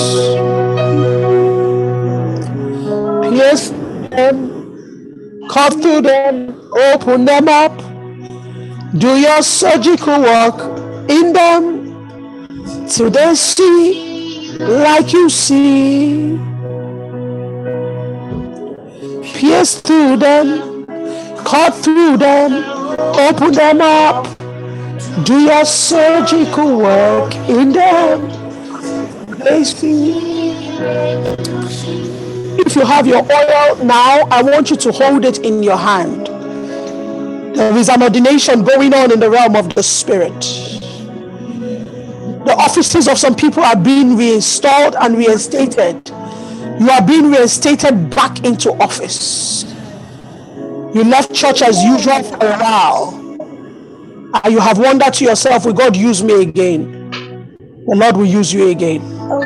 Pierce them, cut through them, open them up, do your surgical work in them till they see like you see. Pierce through them, cut through them, open them up, do your surgical work in them. If you have your oil now, I want you to hold it in your hand. There is an ordination going on in the realm of the spirit. The offices of some people are being reinstalled and reinstated. You are being reinstated back into office. You left church as usual for a while. And you have wondered to yourself, will God use me again? The Lord will use you again. Oh,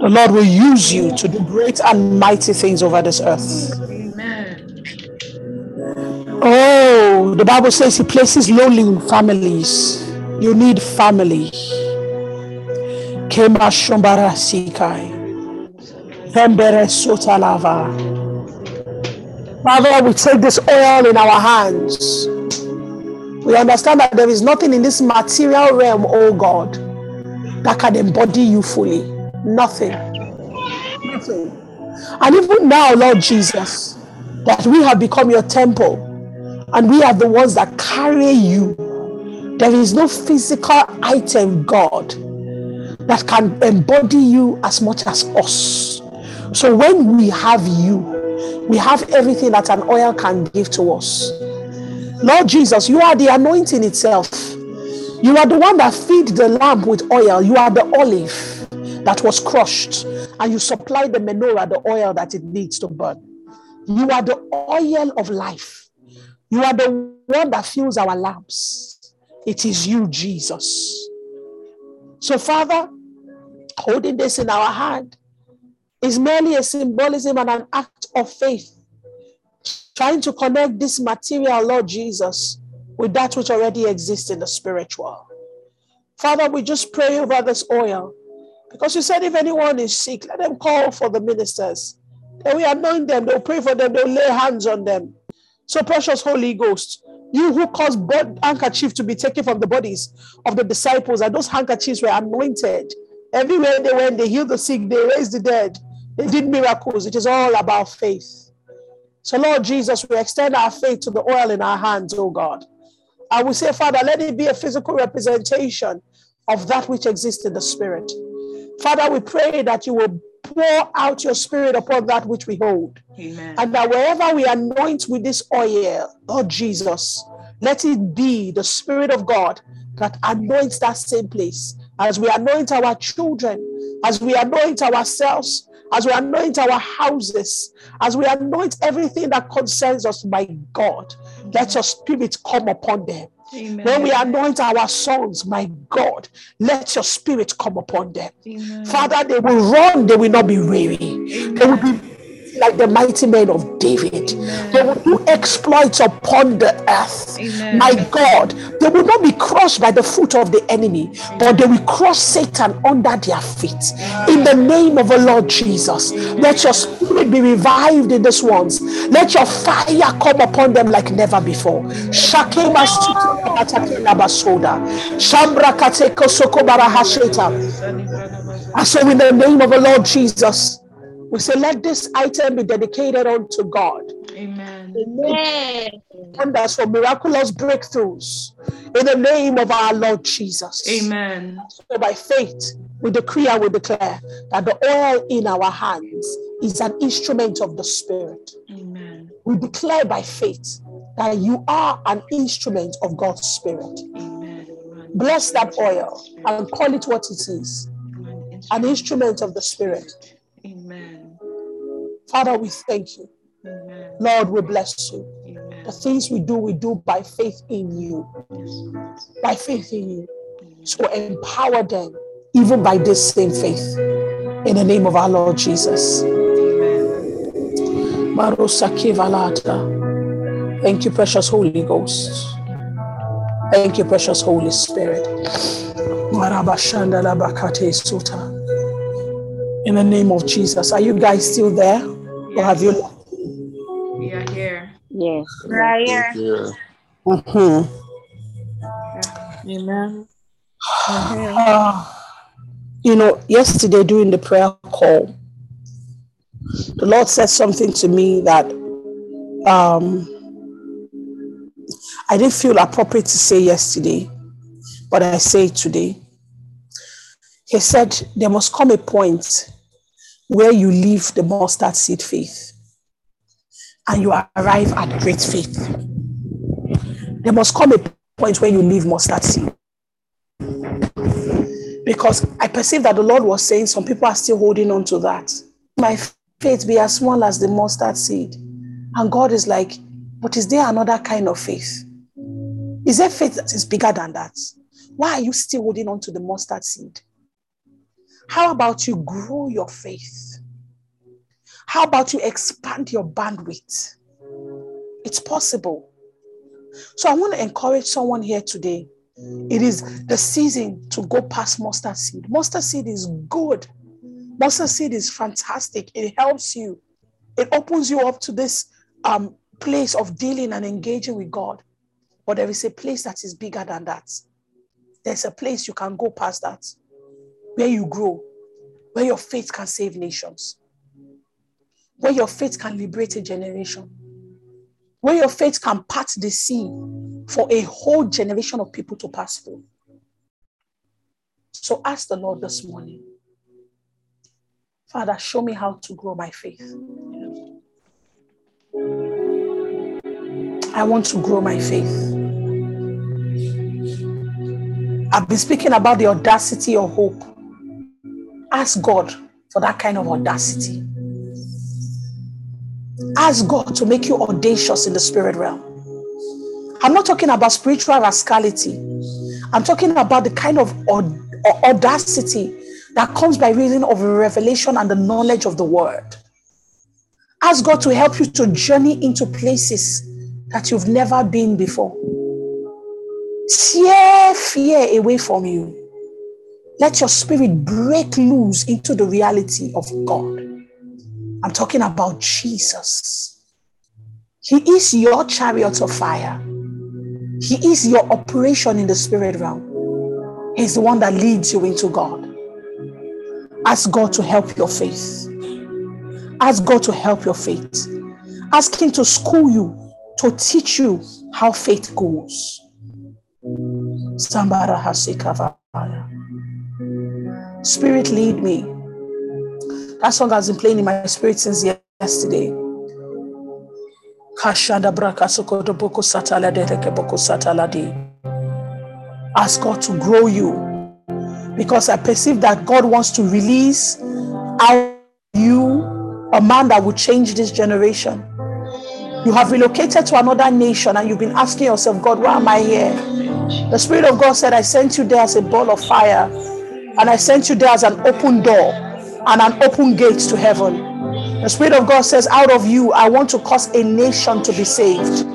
the Lord will use you to do great and mighty things over this earth. Oh, the Bible says He places lonely families. You need family. Kema shombara sikai. Hembere sotalava. Father, we take this oil in our hands. We understand that there is nothing in this material realm, oh God, that can embody you fully. Nothing. Nothing. And even now, Lord Jesus, that we have become your temple and we are the ones that carry you. There is no physical item, God, that can embody you as much as us. So when we have you, we have everything that an oil can give to us. Lord Jesus, you are the anointing itself. You are the one that feed the lamp with oil. You are the olive that was crushed, and you supply the menorah the oil that it needs to burn. You are the oil of life. You are the one that fills our lamps. It is you, Jesus. So, Father, holding this in our hand is merely a symbolism and an act of faith, trying to connect this material, Lord Jesus, with that which already exists in the spiritual. Father, we just pray over this oil because you said if anyone is sick, let them call for the ministers. Then we anoint them, they'll pray for them, they'll lay hands on them. So, precious Holy Ghost, you who caused bod- handkerchief to be taken from the bodies of the disciples, and those handkerchiefs were anointed. Everywhere they went, they healed the sick, they raised the dead, they did miracles. It is all about faith. So, Lord Jesus, we extend our faith to the oil in our hands, oh God. I will say, Father, let it be a physical representation of that which exists in the spirit. Father, we pray that you will pour out your spirit upon that which we hold. Amen. And that wherever we anoint with this oil, Lord Jesus, let it be the Spirit of God that anoints that same place. As we anoint our children, as we anoint ourselves, as we anoint our houses, as we anoint everything that concerns us, my God, let your spirit come upon them. Amen. When we anoint our sons, my God, let your spirit come upon them. Amen. Father, they will run, they will not be weary. They will be like the mighty men of David. They will do exploits upon the earth. Amen. My God, they will not be crushed by the foot of the enemy, but they will crush Satan under their feet. In the name of the Lord Jesus, let your spirit be revived in these ones. Let your fire come upon them like never before. Shakema sutra katakela basoda. Shambra kateko soko barahasheta. And so, in the name of the Lord Jesus, we say, let this item be dedicated unto God. Amen. Wonders for miraculous breakthroughs in the name of our Lord Jesus. Amen. So, by faith, we decree and we declare that the oil in our hands is an instrument of the Spirit. Amen. We declare by faith that you are an instrument of God's Spirit. Amen. Bless that oil and call it what it is an instrument of the Spirit. Amen. Father, we thank you. Amen. Lord, we bless you. Amen. The things we do, we do by faith in you. By faith in you. So empower them even by this same faith. In the name of our Lord Jesus. Amen. Thank you, precious Holy Ghost. Thank you, precious Holy Spirit. Marabashanda Labakate Suta. In the name of Jesus. Are you guys still there? Or have you left? We are here. Yes. Thank you. Mhm. Amen. Ah, you know, yesterday during the prayer call, the Lord said something to me that um, I didn't feel appropriate to say yesterday, but I say it today. He said, There must come a point where you leave the mustard seed faith and you arrive at great faith. There must come a point where you leave mustard seed. Because I perceive that the Lord was saying some people are still holding on to that. My faith be as small as the mustard seed. And God is like, but is there another kind of faith? Is there faith that is bigger than that? Why are you still holding on to the mustard seed? How about you grow your faith? How about you expand your bandwidth? It's possible. So I want to encourage someone here today. It is the season to go past mustard seed. Mustard seed is good. Mustard seed is fantastic. It helps you. It opens you up to this um, place of dealing and engaging with God. But there is a place that is bigger than that. There's a place you can go past that, where you grow, where your faith can save nations, where your faith can liberate a generation, where your faith can part the sea for a whole generation of people to pass through. So ask the Lord this morning, Father, show me how to grow my faith. I want to grow my faith. I've been speaking about the audacity of hope. Ask God for that kind of audacity. Ask God to make you audacious in the spirit realm. I'm not talking about spiritual rascality. I'm talking about the kind of audacity that comes by reason of revelation and the knowledge of the word. Ask God to help you to journey into places that you've never been before. Tear fear away from you. Let your spirit break loose into the reality of God. I'm talking about Jesus. He is your chariot of fire. He is your operation in the spirit realm. He's the one that leads you into God. Ask God to help your faith. Ask God to help your faith. Ask Him to school you, to teach you how faith goes. Spirit, lead me. That song has been playing in my spirit since yesterday. Ask God to grow you because I perceive that God wants to release out you a man that will change this generation. You have relocated to another nation and you've been asking yourself, God, why am I here? The Spirit of God said, I sent you there as a ball of fire and I sent you there as an open door and an open gate to heaven. The Spirit of God says, Out of you, I want to cause a nation to be saved.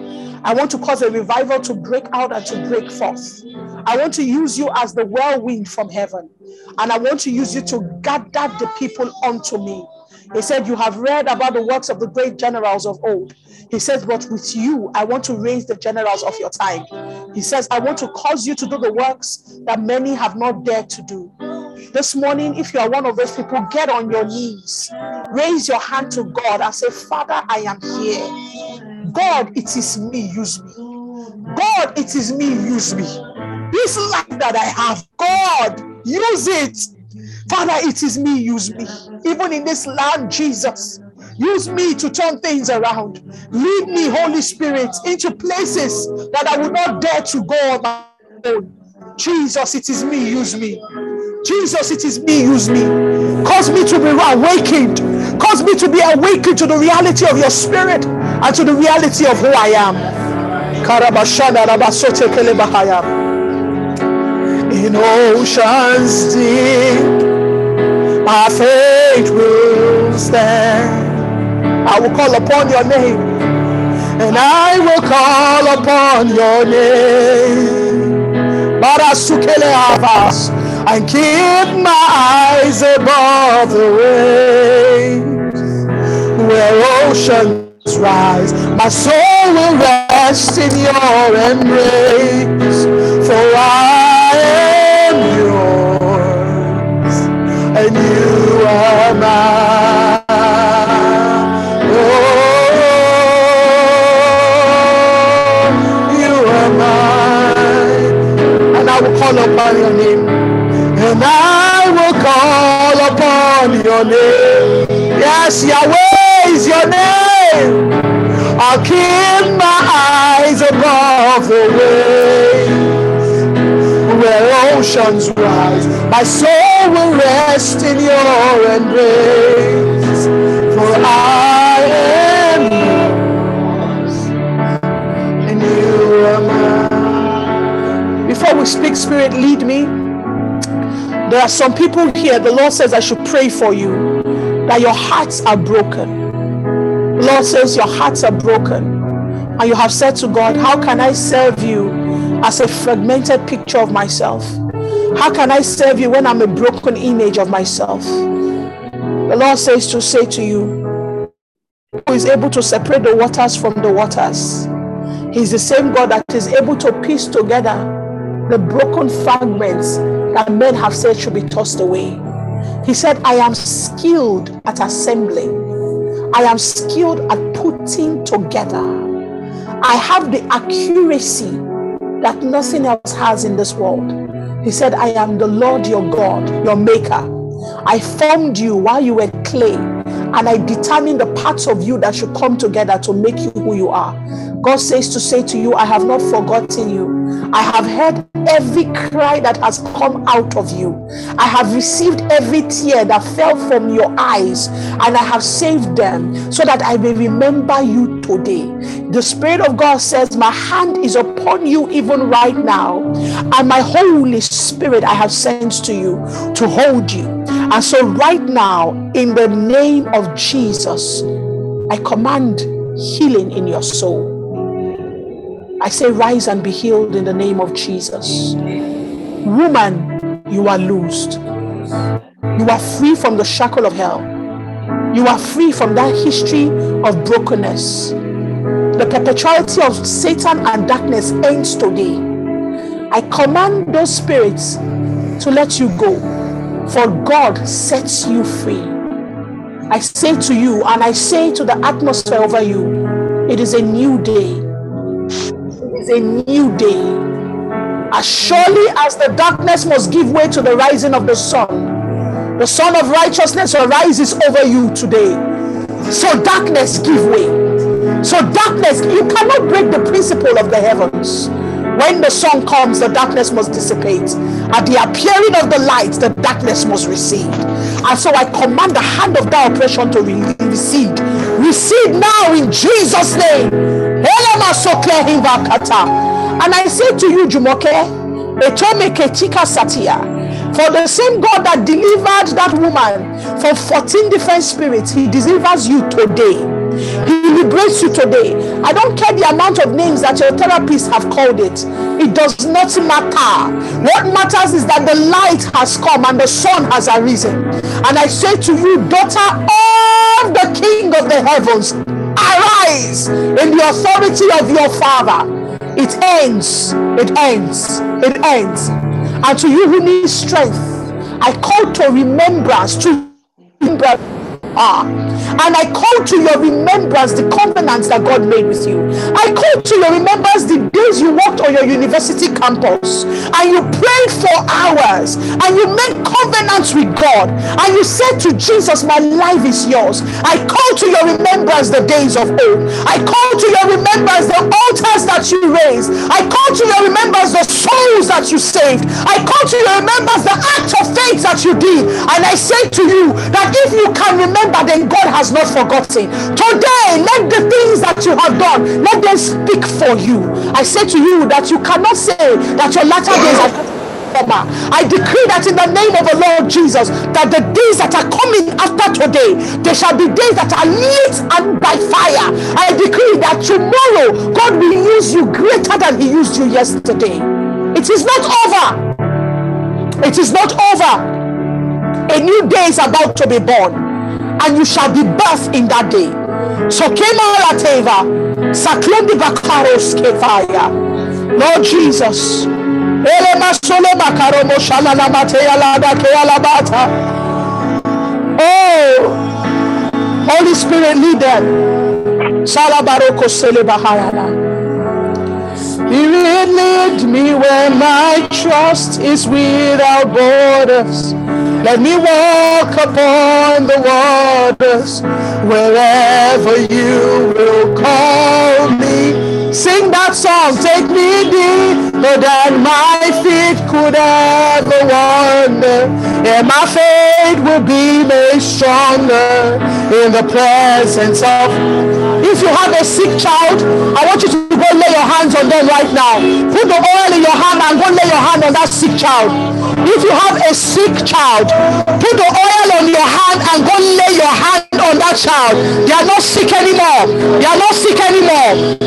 I want to cause a revival to break out and to break forth. I want to use you as the whirlwind from heaven. And I want to use you to gather the people unto me. He said, You have read about the works of the great generals of old. He says, But with you, I want to raise the generals of your time. He says, I want to cause you to do the works that many have not dared to do. This morning, if you are one of those people, get on your knees, raise your hand to God and say, Father, I am here. God, it is me, use me. God, it is me, use me. This life that I have, God, use it. Father, it is me, use me. Even in this land, Jesus, use me to turn things around. Lead me, Holy Spirit, into places that I would not dare to go on my own. Jesus, it is me, use me. Jesus, it is me, use me. Cause me to be awakened. Cause me to be awakened to the reality of your spirit and to the reality of who I am. In oceans deep, my faith will stand. I will call upon your name, and I will call upon your name. And keep my eyes above the waves where oceans rise. My soul will rest in your embrace, for I your name. Yes, Yahweh is your name. I'll keep my eyes above the waves where oceans rise. My soul will rest in your embrace, for I am yours and you are mine. Before we speak, Spirit, lead me. There are some people here, the Lord says I should pray for you that your hearts are broken. The Lord says your hearts are broken. And you have said to God, How can I serve you as a fragmented picture of myself? How can I serve you when I'm a broken image of myself? The Lord says to say to you, who is able to separate the waters from the waters. He's the same God that is able to piece together the broken fragments that men have said should be tossed away. He said, I am skilled at assembling, I am skilled at putting together. I have the accuracy that nothing else has in this world. He said, I am the Lord your God, your maker. I formed you while you were clay, and I determine the parts of you that should come together to make you who you are. God says to say to you, I have not forgotten you. I have heard every cry that has come out of you. I have received every tear that fell from your eyes, and I have saved them so that I may remember you today. The Spirit of God says, My hand is upon you even right now, and my Holy Spirit I have sent to you to hold you. And so, right now, in the name of Jesus, I command healing in your soul. I say, rise and be healed in the name of Jesus. Woman, you are loosed. You are free from the shackle of hell. You are free from that history of brokenness. the perpetuality of Satan and darkness ends today. I command those spirits to let you go, for God sets you free. I say to you, and I say to the atmosphere over you, it is a new day. It is a new day. As surely as the darkness must give way to the rising of the sun, the sun of righteousness arises over you today. So darkness give way. So darkness, you cannot break the principle of the heavens. When the sun comes, the darkness must dissipate. At the appearing of the light, the darkness must recede. And so I command the hand of that oppression to recede. Recede now in Jesus' name. And I say to you, Jumoke, for the same God that delivered that woman from 14 different spirits, He delivers you today. He liberates you today. I don't care the amount of names that your therapists have called it. It does not matter. What matters is that the light has come and the sun has arisen. And I say to you, daughter of the King of the heavens, arise in the authority of your Father. It ends. It ends. It ends. And to you who need strength, I call to remembrance to remembrance are. And I call to your remembrance the covenants that God made with you. I call to your remembrance the days you walked on your university campus and you prayed for hours and you made covenants with God and you said to Jesus, My life is yours. I call to your remembrance the days of old. I call to your remembrance the altars that you raised. I call to your remembrance the souls that you saved. I call to your remembrance the act of faith that you did. And I say to you that if you can remember then God has not forgotten. Today, let the things that you have done, let them speak for you. I say to you that you cannot say that your latter days are over. I decree that in the name of the Lord Jesus, that the days that are coming after today, they shall be days that are lit and by fire. I decree that tomorrow God will use you greater than He used you yesterday. It is not over. It is not over. A new day is about to be born and you shall be birthed in that day. So Kema Lateva, Saklendi Bakaros Kefaya. Lord Jesus. Oh, Holy Spirit, lead them. Salabaroko Spirit, lead me where my trust is without borders. Let me walk upon the waters wherever you will call me. Sing that song, take me deeper than my feet could ever wander, and my faith will be made stronger in the presence of. If you have a sick child, I want you to lay your hands on them right now. Put the oil in your hand and go lay your hand on that sick child. If you have a sick child, Put the oil on your hand and go lay your hand on that child. They are not sick anymore. They are not sick anymore.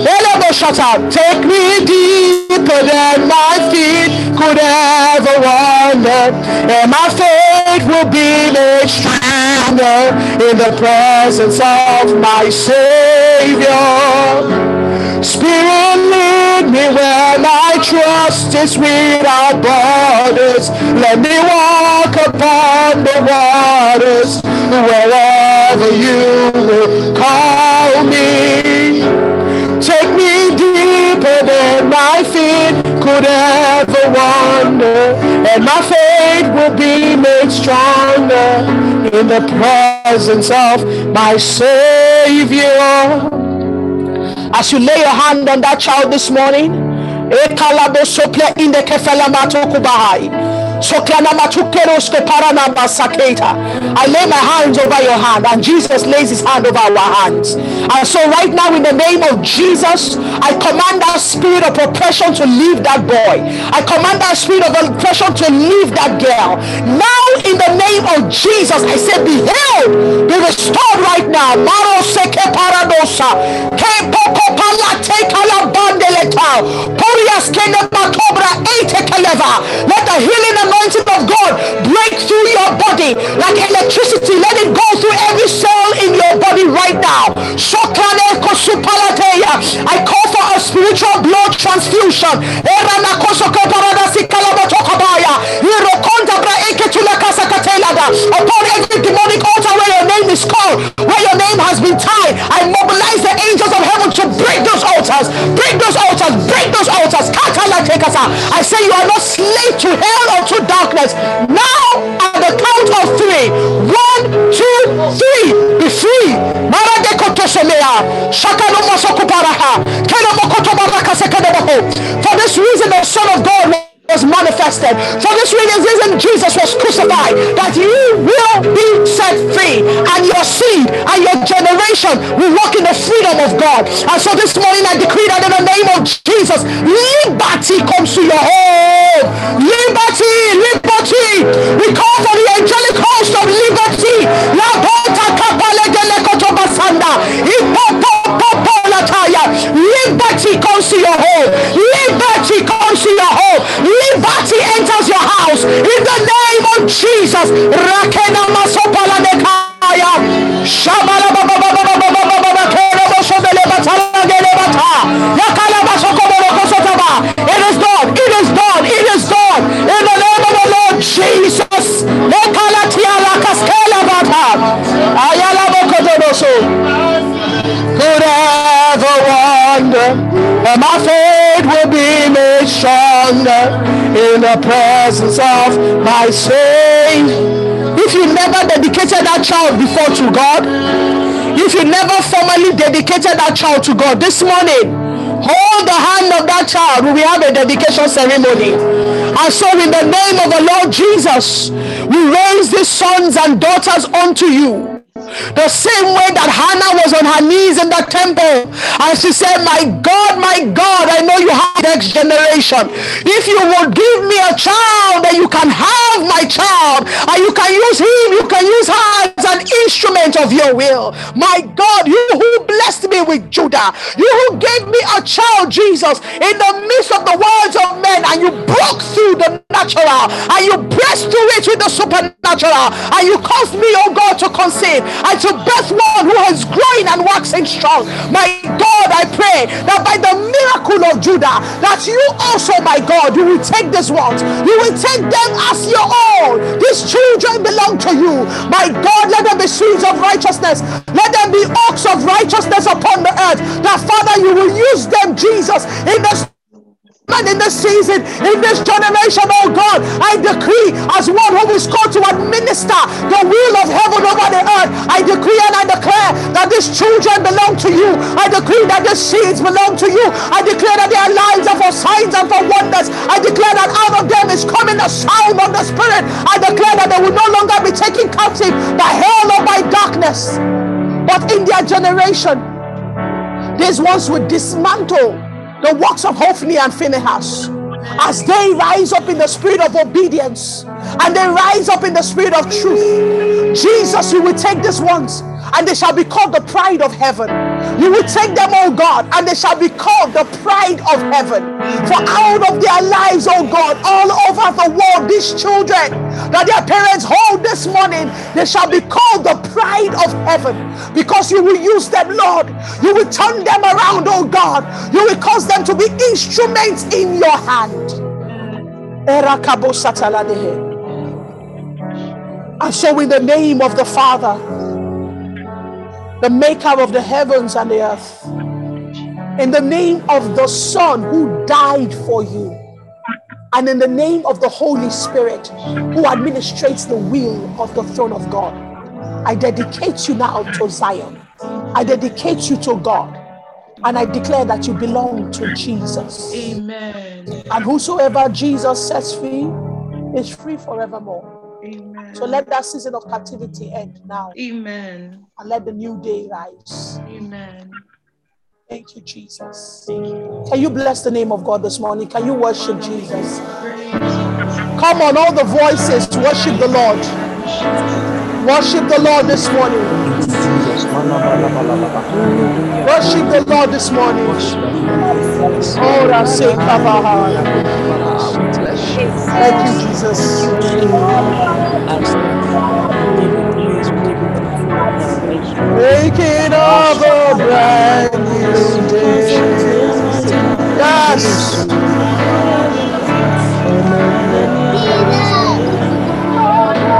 Shut up. Take me deeper than my feet could ever wander. And my faith will be made stronger in the presence of my Savior. Spirit, lead me where my trust is without borders. Let me walk upon the waters wherever you will call me. Take me deeper than my feet could ever wander, and my faith will be made stronger in the presence of my Savior. As you lay your hand on that child this morning, in the I lay my hands over your hand, and Jesus lays his hand over our hands. And so, right now, in the name of Jesus, I command that spirit of oppression to leave that boy. I command that spirit of oppression to leave that girl. Now, in the name of Jesus, I say, Be healed, be restored right now. Maro seke paradosa. Let the healing anointing of God break through your body like electricity. Let it go through every cell in your body right now. I call for a spiritual blood transfusion. Upon every demonic altar where your name is called, where your name has been tied, I mobilize the angels of heaven to break those altars, break those altars, break those altars. I say you are not slave to hell or to darkness. Now, at the count of three, one, two, three, be free. For this reason, the Son of God was manifested. For this reason, Jesus was crucified, that you will be set free, and your seed and your generation will walk in the freedom of God. And so this morning I decree that in the name of Jesus, liberty comes to your home. Liberty, liberty. We call for the angelic host of liberty. Liberty comes to your home. Liberty comes to your home. Liberty enters your house. In the name of Jesus. It is done. It is done. It is done. In the name of Lord Jesus. That my faith will be made stronger in the presence of my Savior. If you never dedicated that child before to God, if you never formally dedicated that child to God this morning, hold the hand of that child. We have a dedication ceremony. And so, in the name of the Lord Jesus, we raise these sons and daughters unto you. The same way that Hannah was on her knees in the temple and she said, My God, my God, I know you have next generation. If you will give me a child, then you can have my child and you can use him, you can use her as an instrument of your will. My God, you who blessed me with Judah, you who gave me a child, Jesus, in the midst of the words of men, and you broke through the natural and you pressed through it with the supernatural and you caused me, oh God, to conceive and to birth one who is growing and waxing strong. My God, I pray that by the miracle of Judah, that you also, my God, you will take this ones, you will take them as your own. These children belong to you. My God, let them be seeds of righteousness. Let them be oaks of righteousness upon the earth. That Father, you will use them, Jesus, in the and in this season, in this generation, oh God, I decree as one who is called to administer the will of heaven over the earth, I decree and I declare that these children belong to you. I decree that these seeds belong to you. I declare that their lives are for signs and for wonders. I declare that out of them is coming the sound of the Spirit. I declare that they will no longer be taken captive by hell or by darkness, but in their generation, these ones will dismantle the works of Hophni and Phinehas as they rise up in the spirit of obedience and they rise up in the spirit of truth. Jesus, you will take these ones and they shall be called the pride of heaven. You will take them, oh God, and they shall be called the pride of heaven. For out of their lives, oh God, all over the world, these children that their parents hold this morning, they shall be called the pride of heaven because you will use them, Lord. You will turn them around, oh God. You will cause them to be instruments in your hand. And so, in the name of the Father, the maker of the heavens and the earth, in the name of the Son who died for you, and in the name of the Holy Spirit who administrates the will of the throne of God, I dedicate you now to Zion. I dedicate you to God. And I declare that you belong to Jesus. Amen. And whosoever Jesus sets free is free forevermore. Amen. So let that season of captivity end now. Amen. And let the new day rise. Amen. Thank you, Jesus. Can you bless the name of God this morning? Can you worship Jesus? Come on, all the voices, worship the Lord. Worship the Lord this morning. Worship the Lord this morning. Oh, I say, Thank you, Jesus. Making of a brand new day. Jesus.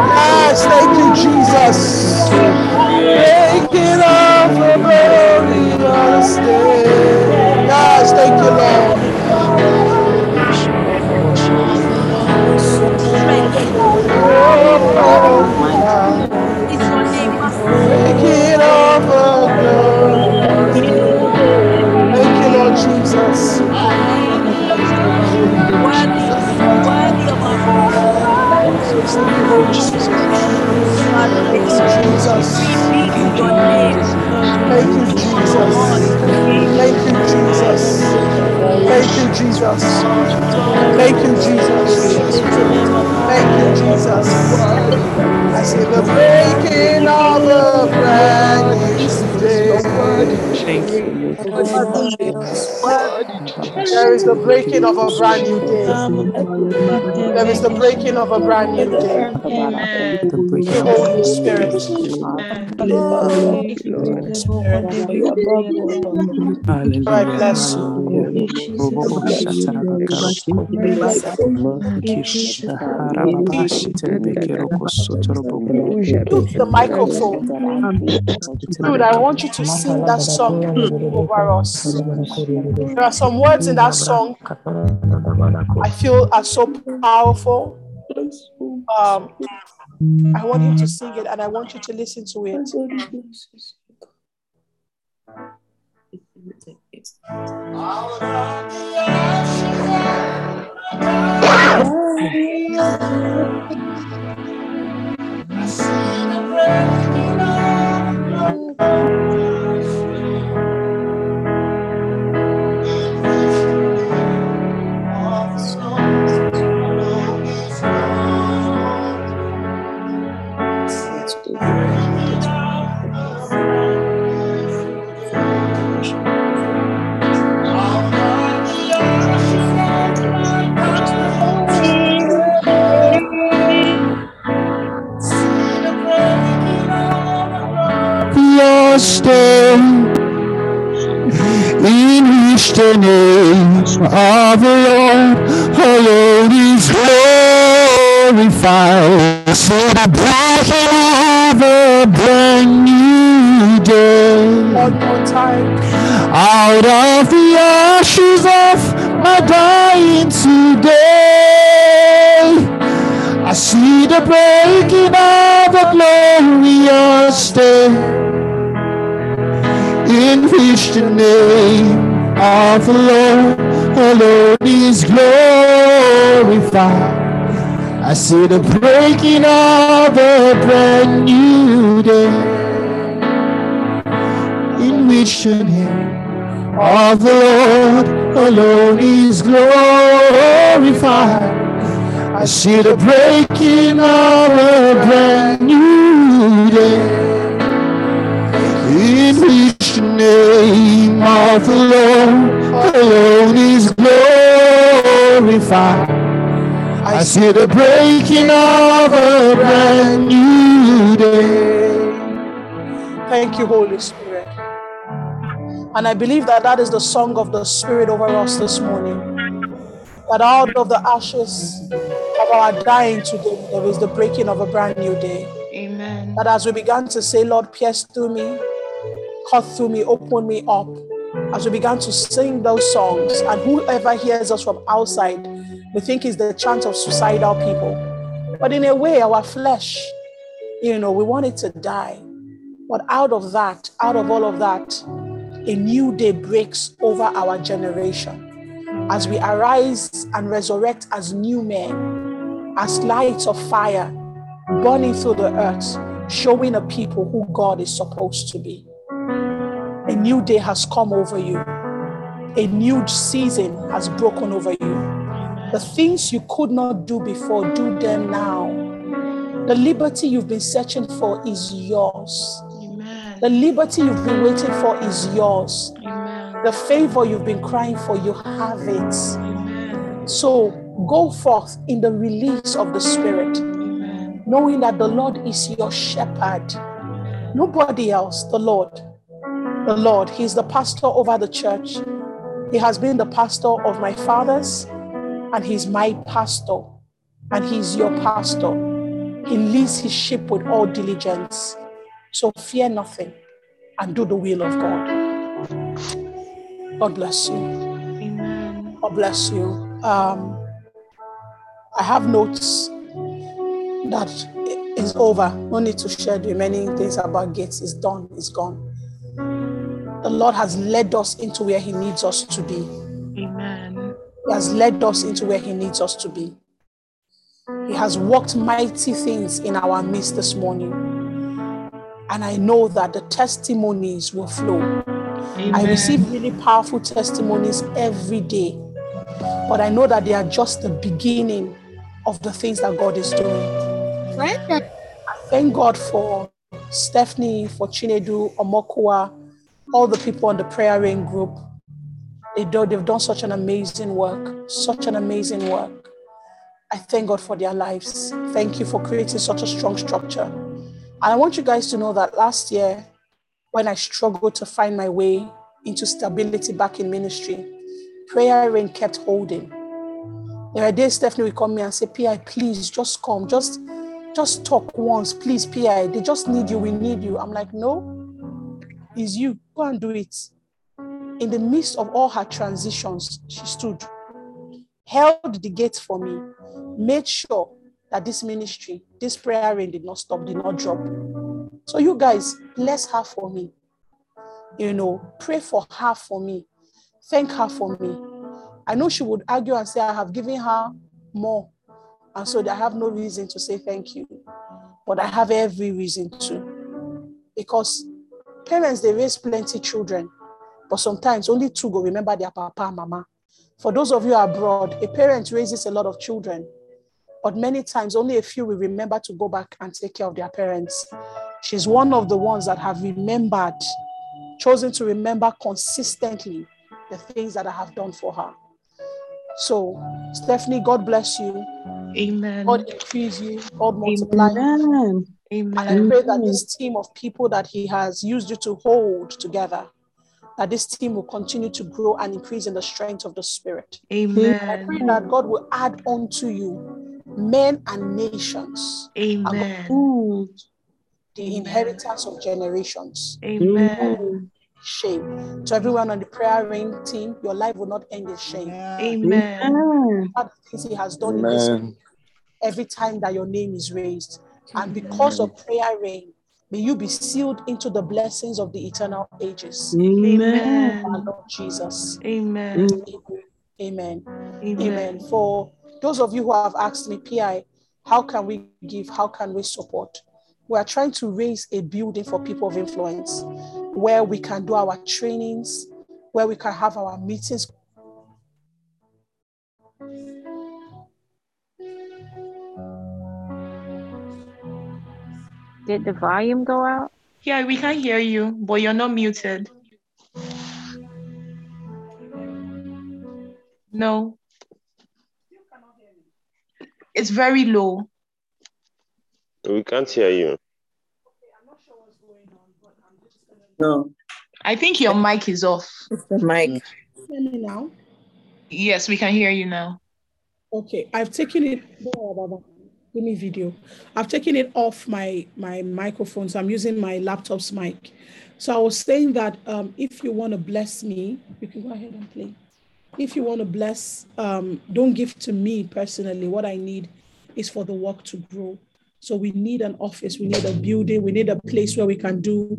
Yes, thank you, Jesus. Breaking off the glory on stage. Yes, thank you, Lord. Thank you. Jesus. Thank you, Jesus. Thank you, Jesus. I see the breaking of a brand new day. Thank you, There is the breaking of a brand new day. There is the breaking of a brand new day. The Holy Spirit. Hallelujah. I bless you. Hallelujah. Robo shatarabakaro. Kishita harababa shiterebekero kosotorobo. Use the microphone. Dude, I want you to sing that song over us. There are some words in that song I feel are so powerful. Um, I want you to sing it and I want you to listen to it. The name of the Lord alone is glorified. See the breaking of a brand new day. One more time. Out of the ashes of my dying today, I see the breaking of a glorious day in which the name of the Lord alone is glorified. I see the breaking of a brand new day in which the name of the Lord alone is glorified. I see the breaking of a brand new day of the Lord alone is glorified. I see the breaking of a brand new day. Thank you, Holy Spirit. And I believe that that is the song of the Spirit over us this morning. That out of the ashes of our dying today, there is the breaking of a brand new day. Amen. That as we began to say, Lord, pierce through me, cut through me, open me up, as we began to sing those songs, and whoever hears us from outside, we think is the chant of suicidal people. But in a way, our flesh, you know, we want it to die. But out of that, out of all of that, a new day breaks over our generation as we arise and resurrect as new men, as lights of fire burning through the earth, showing a people who God is supposed to be. A new day has come over you, a new season has broken over you. The things you could not do before, do them now. The liberty you've been searching for is yours. Amen. The liberty you've been waiting for is yours. Amen. The favor you've been crying for, you have it. Amen. So go forth in the release of the Spirit, Amen. knowing that the Lord is your shepherd. Nobody else, the Lord. The Lord, He's the pastor over the church. He has been the pastor of my fathers, and he's my pastor, and he's your pastor. He leads his sheep with all diligence. So fear nothing and do the will of God. God bless you. Amen. God bless you. Um, I have notes that is over. No need to share the many things about gates. It's done. It's gone. The Lord has led us into where He needs us to be. Amen. He has led us into where He needs us to be. He has worked mighty things in our midst this morning. And I know that the testimonies will flow. Amen. I receive really powerful testimonies every day. But I know that they are just the beginning of the things that God is doing. I thank God for Stephanie, for Chinedu, Omokua, all the people on the prayer rain group. They do, they've done such an amazing work, such an amazing work. I thank God for their lives. Thank you for creating such a strong structure. And I want you guys to know that last year, when I struggled to find my way into stability back in ministry, prayer rain kept holding. There are days Stephanie will call me and say, PI, please just come, just just talk once, please, PI. They just need you, we need you. I'm like, no, it's you. Go and do it. In the midst of all her transitions, she stood, held the gate for me, made sure that this ministry, this prayer rain did not stop, did not drop. So you guys, bless her for me. You know, pray for her for me. Thank her for me. I know she would argue and say, I have given her more. And so I have no reason to say thank you. But I have every reason to. Because parents, they raise plenty children. But sometimes only two go remember their papa and mama. For those of you abroad, a parent raises a lot of children. But many times only a few will remember to go back and take care of their parents. She's one of the ones that have remembered, chosen to remember consistently the things that I have done for her. So, Stephanie, God bless you. Amen. God increase you. God multiply you. Amen. And I pray that this team of people that He has used you to hold together, that this team will continue to grow and increase in the strength of the Spirit. Amen. I pray that God will add unto you men and nations, Amen. Mm. the Amen. inheritance of generations. Amen. Shame. To everyone on the prayer rain team, your life will not end in shame. Amen. Amen. What things He has done in this Amen. every time that your name is raised. And because of prayer rain, may you be sealed into the blessings of the eternal ages. Amen. Our Lord Jesus. Amen. Amen. Amen. Amen. For those of you who have asked me, PI, how can we give? How can we support? We are trying to raise a building for people of influence where we can do our trainings, where we can have our meetings. Did the volume go out? Yeah, we can hear you, but you're not muted. No. It's very low. We can't hear you. No, I think your mic is off. it's the mic. Mm. Hear me now? Yes, we can hear you now. Okay, I've taken it. Give me video. I've taken it off my my microphone, so I'm using my laptop's mic. So I was saying that um, if you want to bless me, you can go ahead and play. If you want to bless, um, don't give to me personally. What I need is for the work to grow. So we need an office, we need a building, we need a place where we can do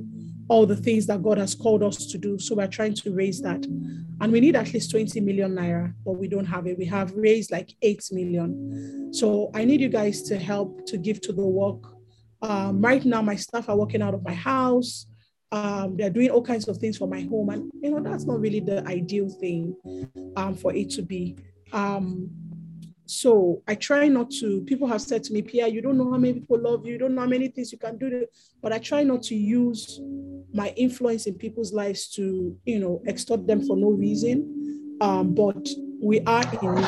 all the things that God has called us to do. So we're trying to raise that. And we need at least 20 million naira, but we don't have it. We have raised like 8 million. So I need you guys to help to give to the work. Um, right now, my staff are working out of my house. Um, they're doing all kinds of things for my home. And, you know, that's not really the ideal thing um, for it to be. Um, so I try not to, people have said to me, Pierre, you don't know how many people love you, you don't know how many things you can do, but I try not to use my influence in people's lives to, you know, extort them for no reason. Um, but we are in.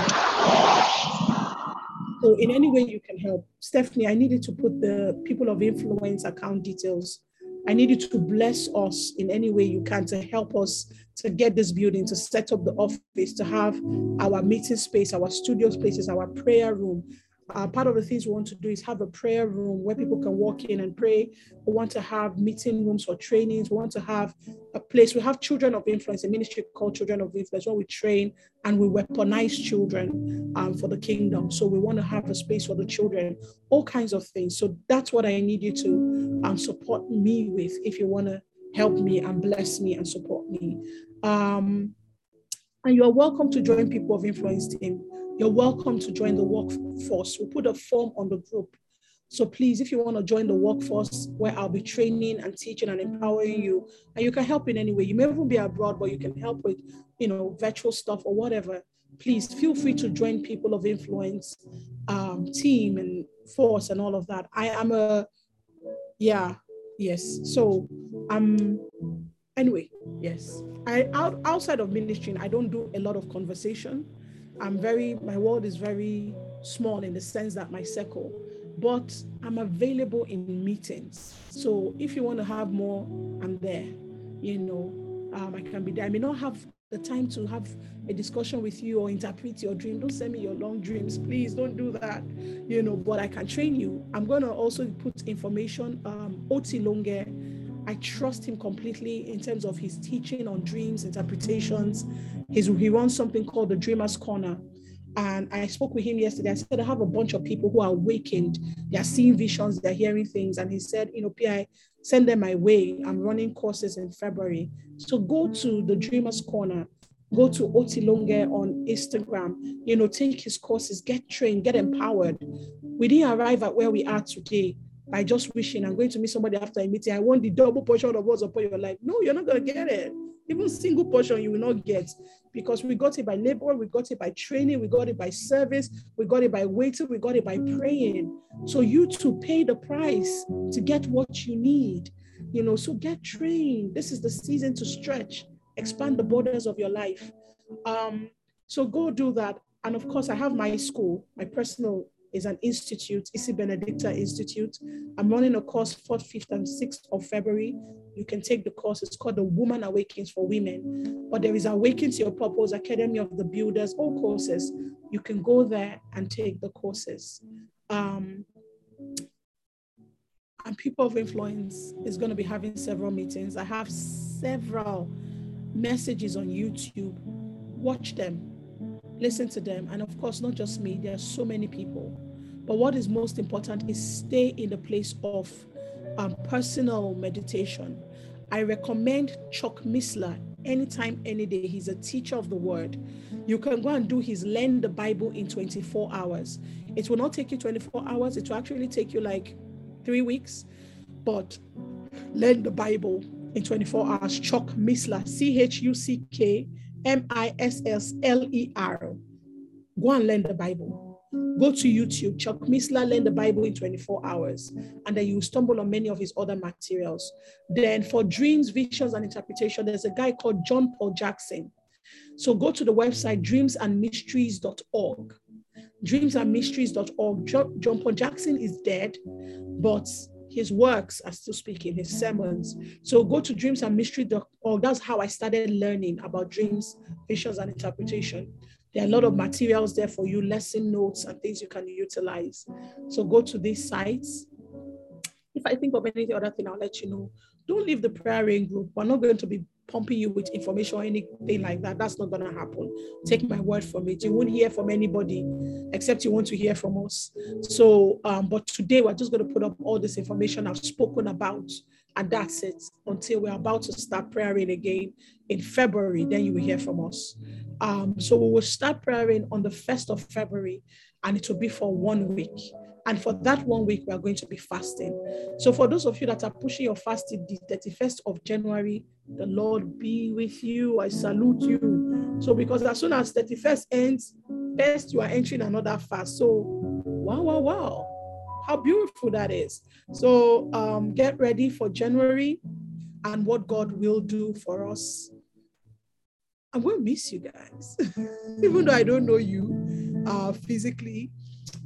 So in any way you can help. Stephanie, I needed to put the people of influence account details I need you to bless us in any way you can to help us to get this building, to set up the office, to have our meeting space, our studio spaces, our prayer room, uh, part of the things we want to do is have a prayer room where people can walk in and pray. We want to have meeting rooms for trainings. We want to have a place. We have children of influence, a ministry called Children of Influence, where we train and we weaponize children um, for the kingdom. So we want to have a space for the children, all kinds of things. So that's what I need you to um, support me with if you want to help me and bless me and support me. Um, and you are welcome to join People of Influence team you're welcome to join the workforce. We'll put a form on the group. So please, if you want to join the workforce where I'll be training and teaching and empowering you, and you can help in any way. You may even be abroad, but you can help with, you know, virtual stuff or whatever. Please feel free to join People of Influence um, team and force and all of that. I am a, yeah, yes. So um, anyway, yes. I out, outside of ministry, I don't do a lot of conversation. I'm very, my world is very small in the sense that my circle, but I'm available in meetings. So if you want to have more, I'm there. You know, um, I can be there. I may not have the time to have a discussion with you or interpret your dream. Don't send me your long dreams, please. Don't do that. You know, but I can train you. I'm going to also put information. Um, Oti Longe I trust him completely in terms of his teaching on dreams, interpretations. His, he runs something called the Dreamer's Corner. And I spoke with him yesterday. I said, I have a bunch of people who are awakened. They are seeing visions, they're hearing things. And he said, you know, PI, send them my way. I'm running courses in February. So go to the Dreamer's Corner. Go to Otilonge on Instagram. You know, take his courses, get trained, get empowered. We didn't arrive at where we are today by just wishing I'm going to meet somebody after a meeting. I want the double portion of what's upon your life. No, you're not going to get it. Even single portion you will not get because we got it by labor, we got it by training, we got it by service, we got it by waiting, we got it by praying. So you to pay the price to get what you need. You know, so get trained. This is the season to stretch, expand the borders of your life. Um, so go do that. And of course, I have my school, my personal is an institute, Isi Benedicta Institute. I'm running a course 4th, 5th, and 6th of February. You can take the course. It's called the Woman Awakens for Women. But there is Awaken to Your Purpose, Academy of the Builders, all courses. You can go there and take the courses. Um, and People of Influence is going to be having several meetings. I have several messages on YouTube. Watch them listen to them. And of course, not just me, there are so many people. But what is most important is stay in the place of um, personal meditation. I recommend Chuck Missler anytime, any day. He's a teacher of the word. You can go and do his Learn the Bible in 24 hours. It will not take you 24 hours, it will actually take you like three weeks. But Learn the Bible in 24 hours. Chuck Missler, C H U C K M I S S L E R. Go and learn the Bible. Go to YouTube, Chuck Missler, learn the Bible in 24 hours, and then you stumble on many of his other materials. Then for dreams, visions, and interpretation, there's a guy called John Paul Jackson. So go to the website dreamsandmysteries.org. Dreamsandmysteries.org. John Paul Jackson is dead, but his works are still speaking, his sermons. So go to dreams and mystery.org. That's how I started learning about dreams, visions, and interpretation. There are a lot of materials there for you, lesson notes and things you can utilize. So go to these sites. If I think of any other thing, I'll let you know. Don't leave the prayer rain group. We're not going to be pumping you with information or anything like that. That's not going to happen. Take my word from it. You won't hear from anybody except you want to hear from us. So, um, but today we're just going to put up all this information I've spoken about, and that's it until we're about to start praying again in February. Then you will hear from us. Um, so we will start praying on the 1st of February, and it will be for one week. And for that one week, we are going to be fasting. So for those of you that are pushing your fasting the 31st of January, the Lord be with you. I salute you. So because as soon as 31st ends, best you are entering another fast. So wow, wow, wow. How beautiful that is. So um, get ready for January and what God will do for us. I'm going to miss you guys, even though I don't know you uh, physically.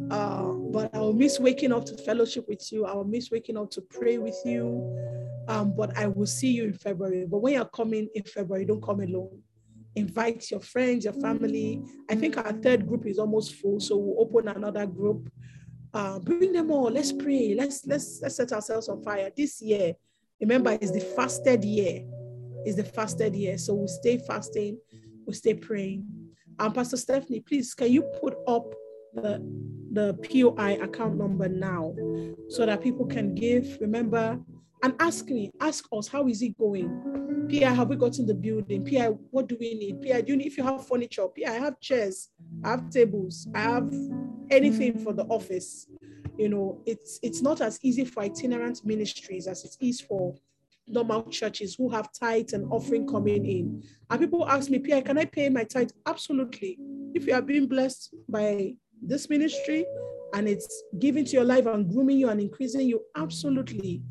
Uh, but I'll miss waking up to fellowship with you. I'll miss waking up to pray with you. Um, but I will see you in February. But when you're coming in February, don't come alone. Invite your friends, your family. I think our third group is almost full, so we'll open another group. Uh, bring them all. Let's pray. Let's let's let's set ourselves on fire. This year, remember, is the fasted year. Is the fasted year. So we'll stay fasting. We'll stay praying. Um, Pastor Stephanie, please, can you put up the the POI account number now so that people can give? Remember, and ask me, ask us, how is it going? PI, have we gotten the building? PI, what do we need? PI, do you need, if you have furniture? PI, I have chairs, I have tables, I have anything for the office. You know, it's it's not as easy for itinerant ministries as it is for normal churches who have tithe and offering coming in. And people ask me, PI, can I pay my tithe? Absolutely. If you are being blessed by this ministry and it's giving to your life and grooming you and increasing you, absolutely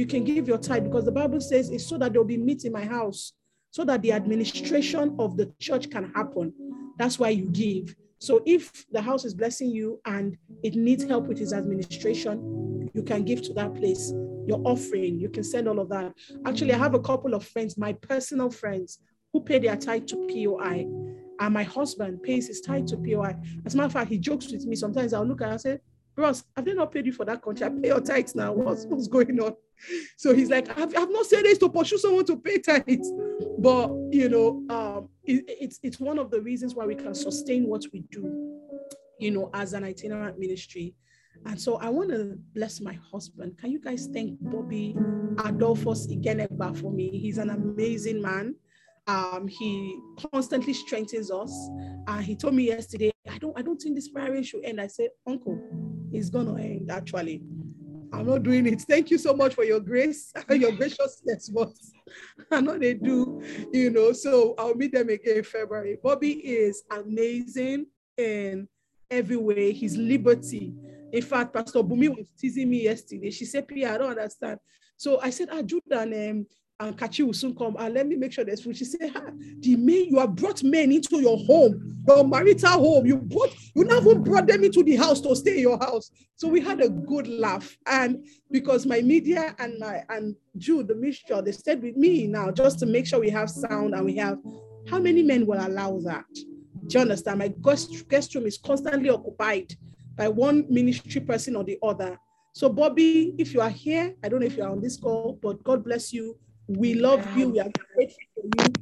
you can give your tithe because the Bible says it's so that there'll be meat in my house, so that the administration of the church can happen. That's why you give. So if the house is blessing you and it needs help with its administration, you can give to that place. Your offering, you can send all of that. Actually, I have a couple of friends, my personal friends, who pay their tithe to POI. And my husband pays his tithe to POI. As a matter of fact, he jokes with me. Sometimes I'll look at him and say, Bros, have they not paid you for that country? I pay your tithes now. What's, what's going on? So he's like, I've, I've not said this to pursue someone to pay tithes. But, you know, um, it, it's, it's one of the reasons why we can sustain what we do, you know, as an itinerant ministry. And so I want to bless my husband. Can you guys thank Bobby Adolphus Igenegba for me? He's an amazing man. Um, he constantly strengthens us. Uh, he told me yesterday, I don't, I don't think this prayer should end. I said, Uncle, it's gonna end actually. I'm not doing it. Thank you so much for your grace, your graciousness, but I know they do, you know. So I'll meet them again in February. Bobby is amazing in every way. His liberty. In fact, Pastor Bumi was teasing me yesterday. She said, Pia, I don't understand. So I said, ah, Judah, um, and Kachi will soon come and let me make sure there's food. She said, ah, the men, you have brought men into your home, your marital home. You brought, you never brought them into the house to stay in your house. So we had a good laugh. And because my media and my and Jude, the mixture, they stayed with me now just to make sure we have sound and we have how many men will allow that? Do you understand? My guest, guest room is constantly occupied by one ministry person or the other. So, Bobby, if you are here, I don't know if you are on this call, but God bless you. We love you. We are grateful for you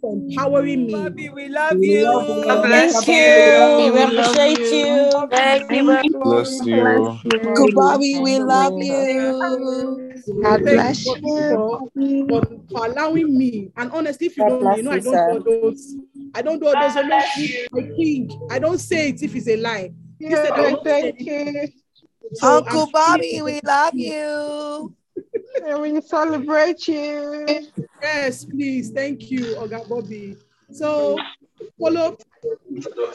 for empowering me. Bobby, we love you. God bless you. you. We appreciate you. Thank you. Bless you. Good Bobby, we love you. God bless you for, for, for allowing me. And honestly, if you don't you know, I don't do those. I don't do all those. I think I don't say it if it's a lie. He said, I oh, thank you. So Uncle I'm- Bobby, we love you. And we celebrate you. Yes, please. Thank you, Oga Bobby. So follow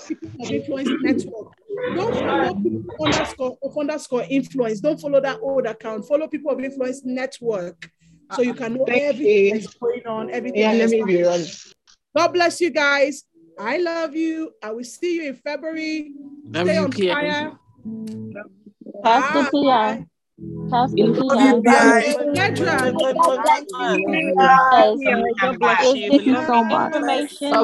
People of Influence Network. Don't follow people underscore of underscore influence. Don't follow that old account. Follow People of Influence Network. So you can know Thank everything you. that's going on, everything. Yeah, let me be happening. on. God bless you guys. I love you. I will see you in February. Love Stay you, on Pia. fire. Pastor Bye. Pia. Pastor Love Pia. you, guys. Nedra. God bless you. Yes. God bless you. Thank you so much. Information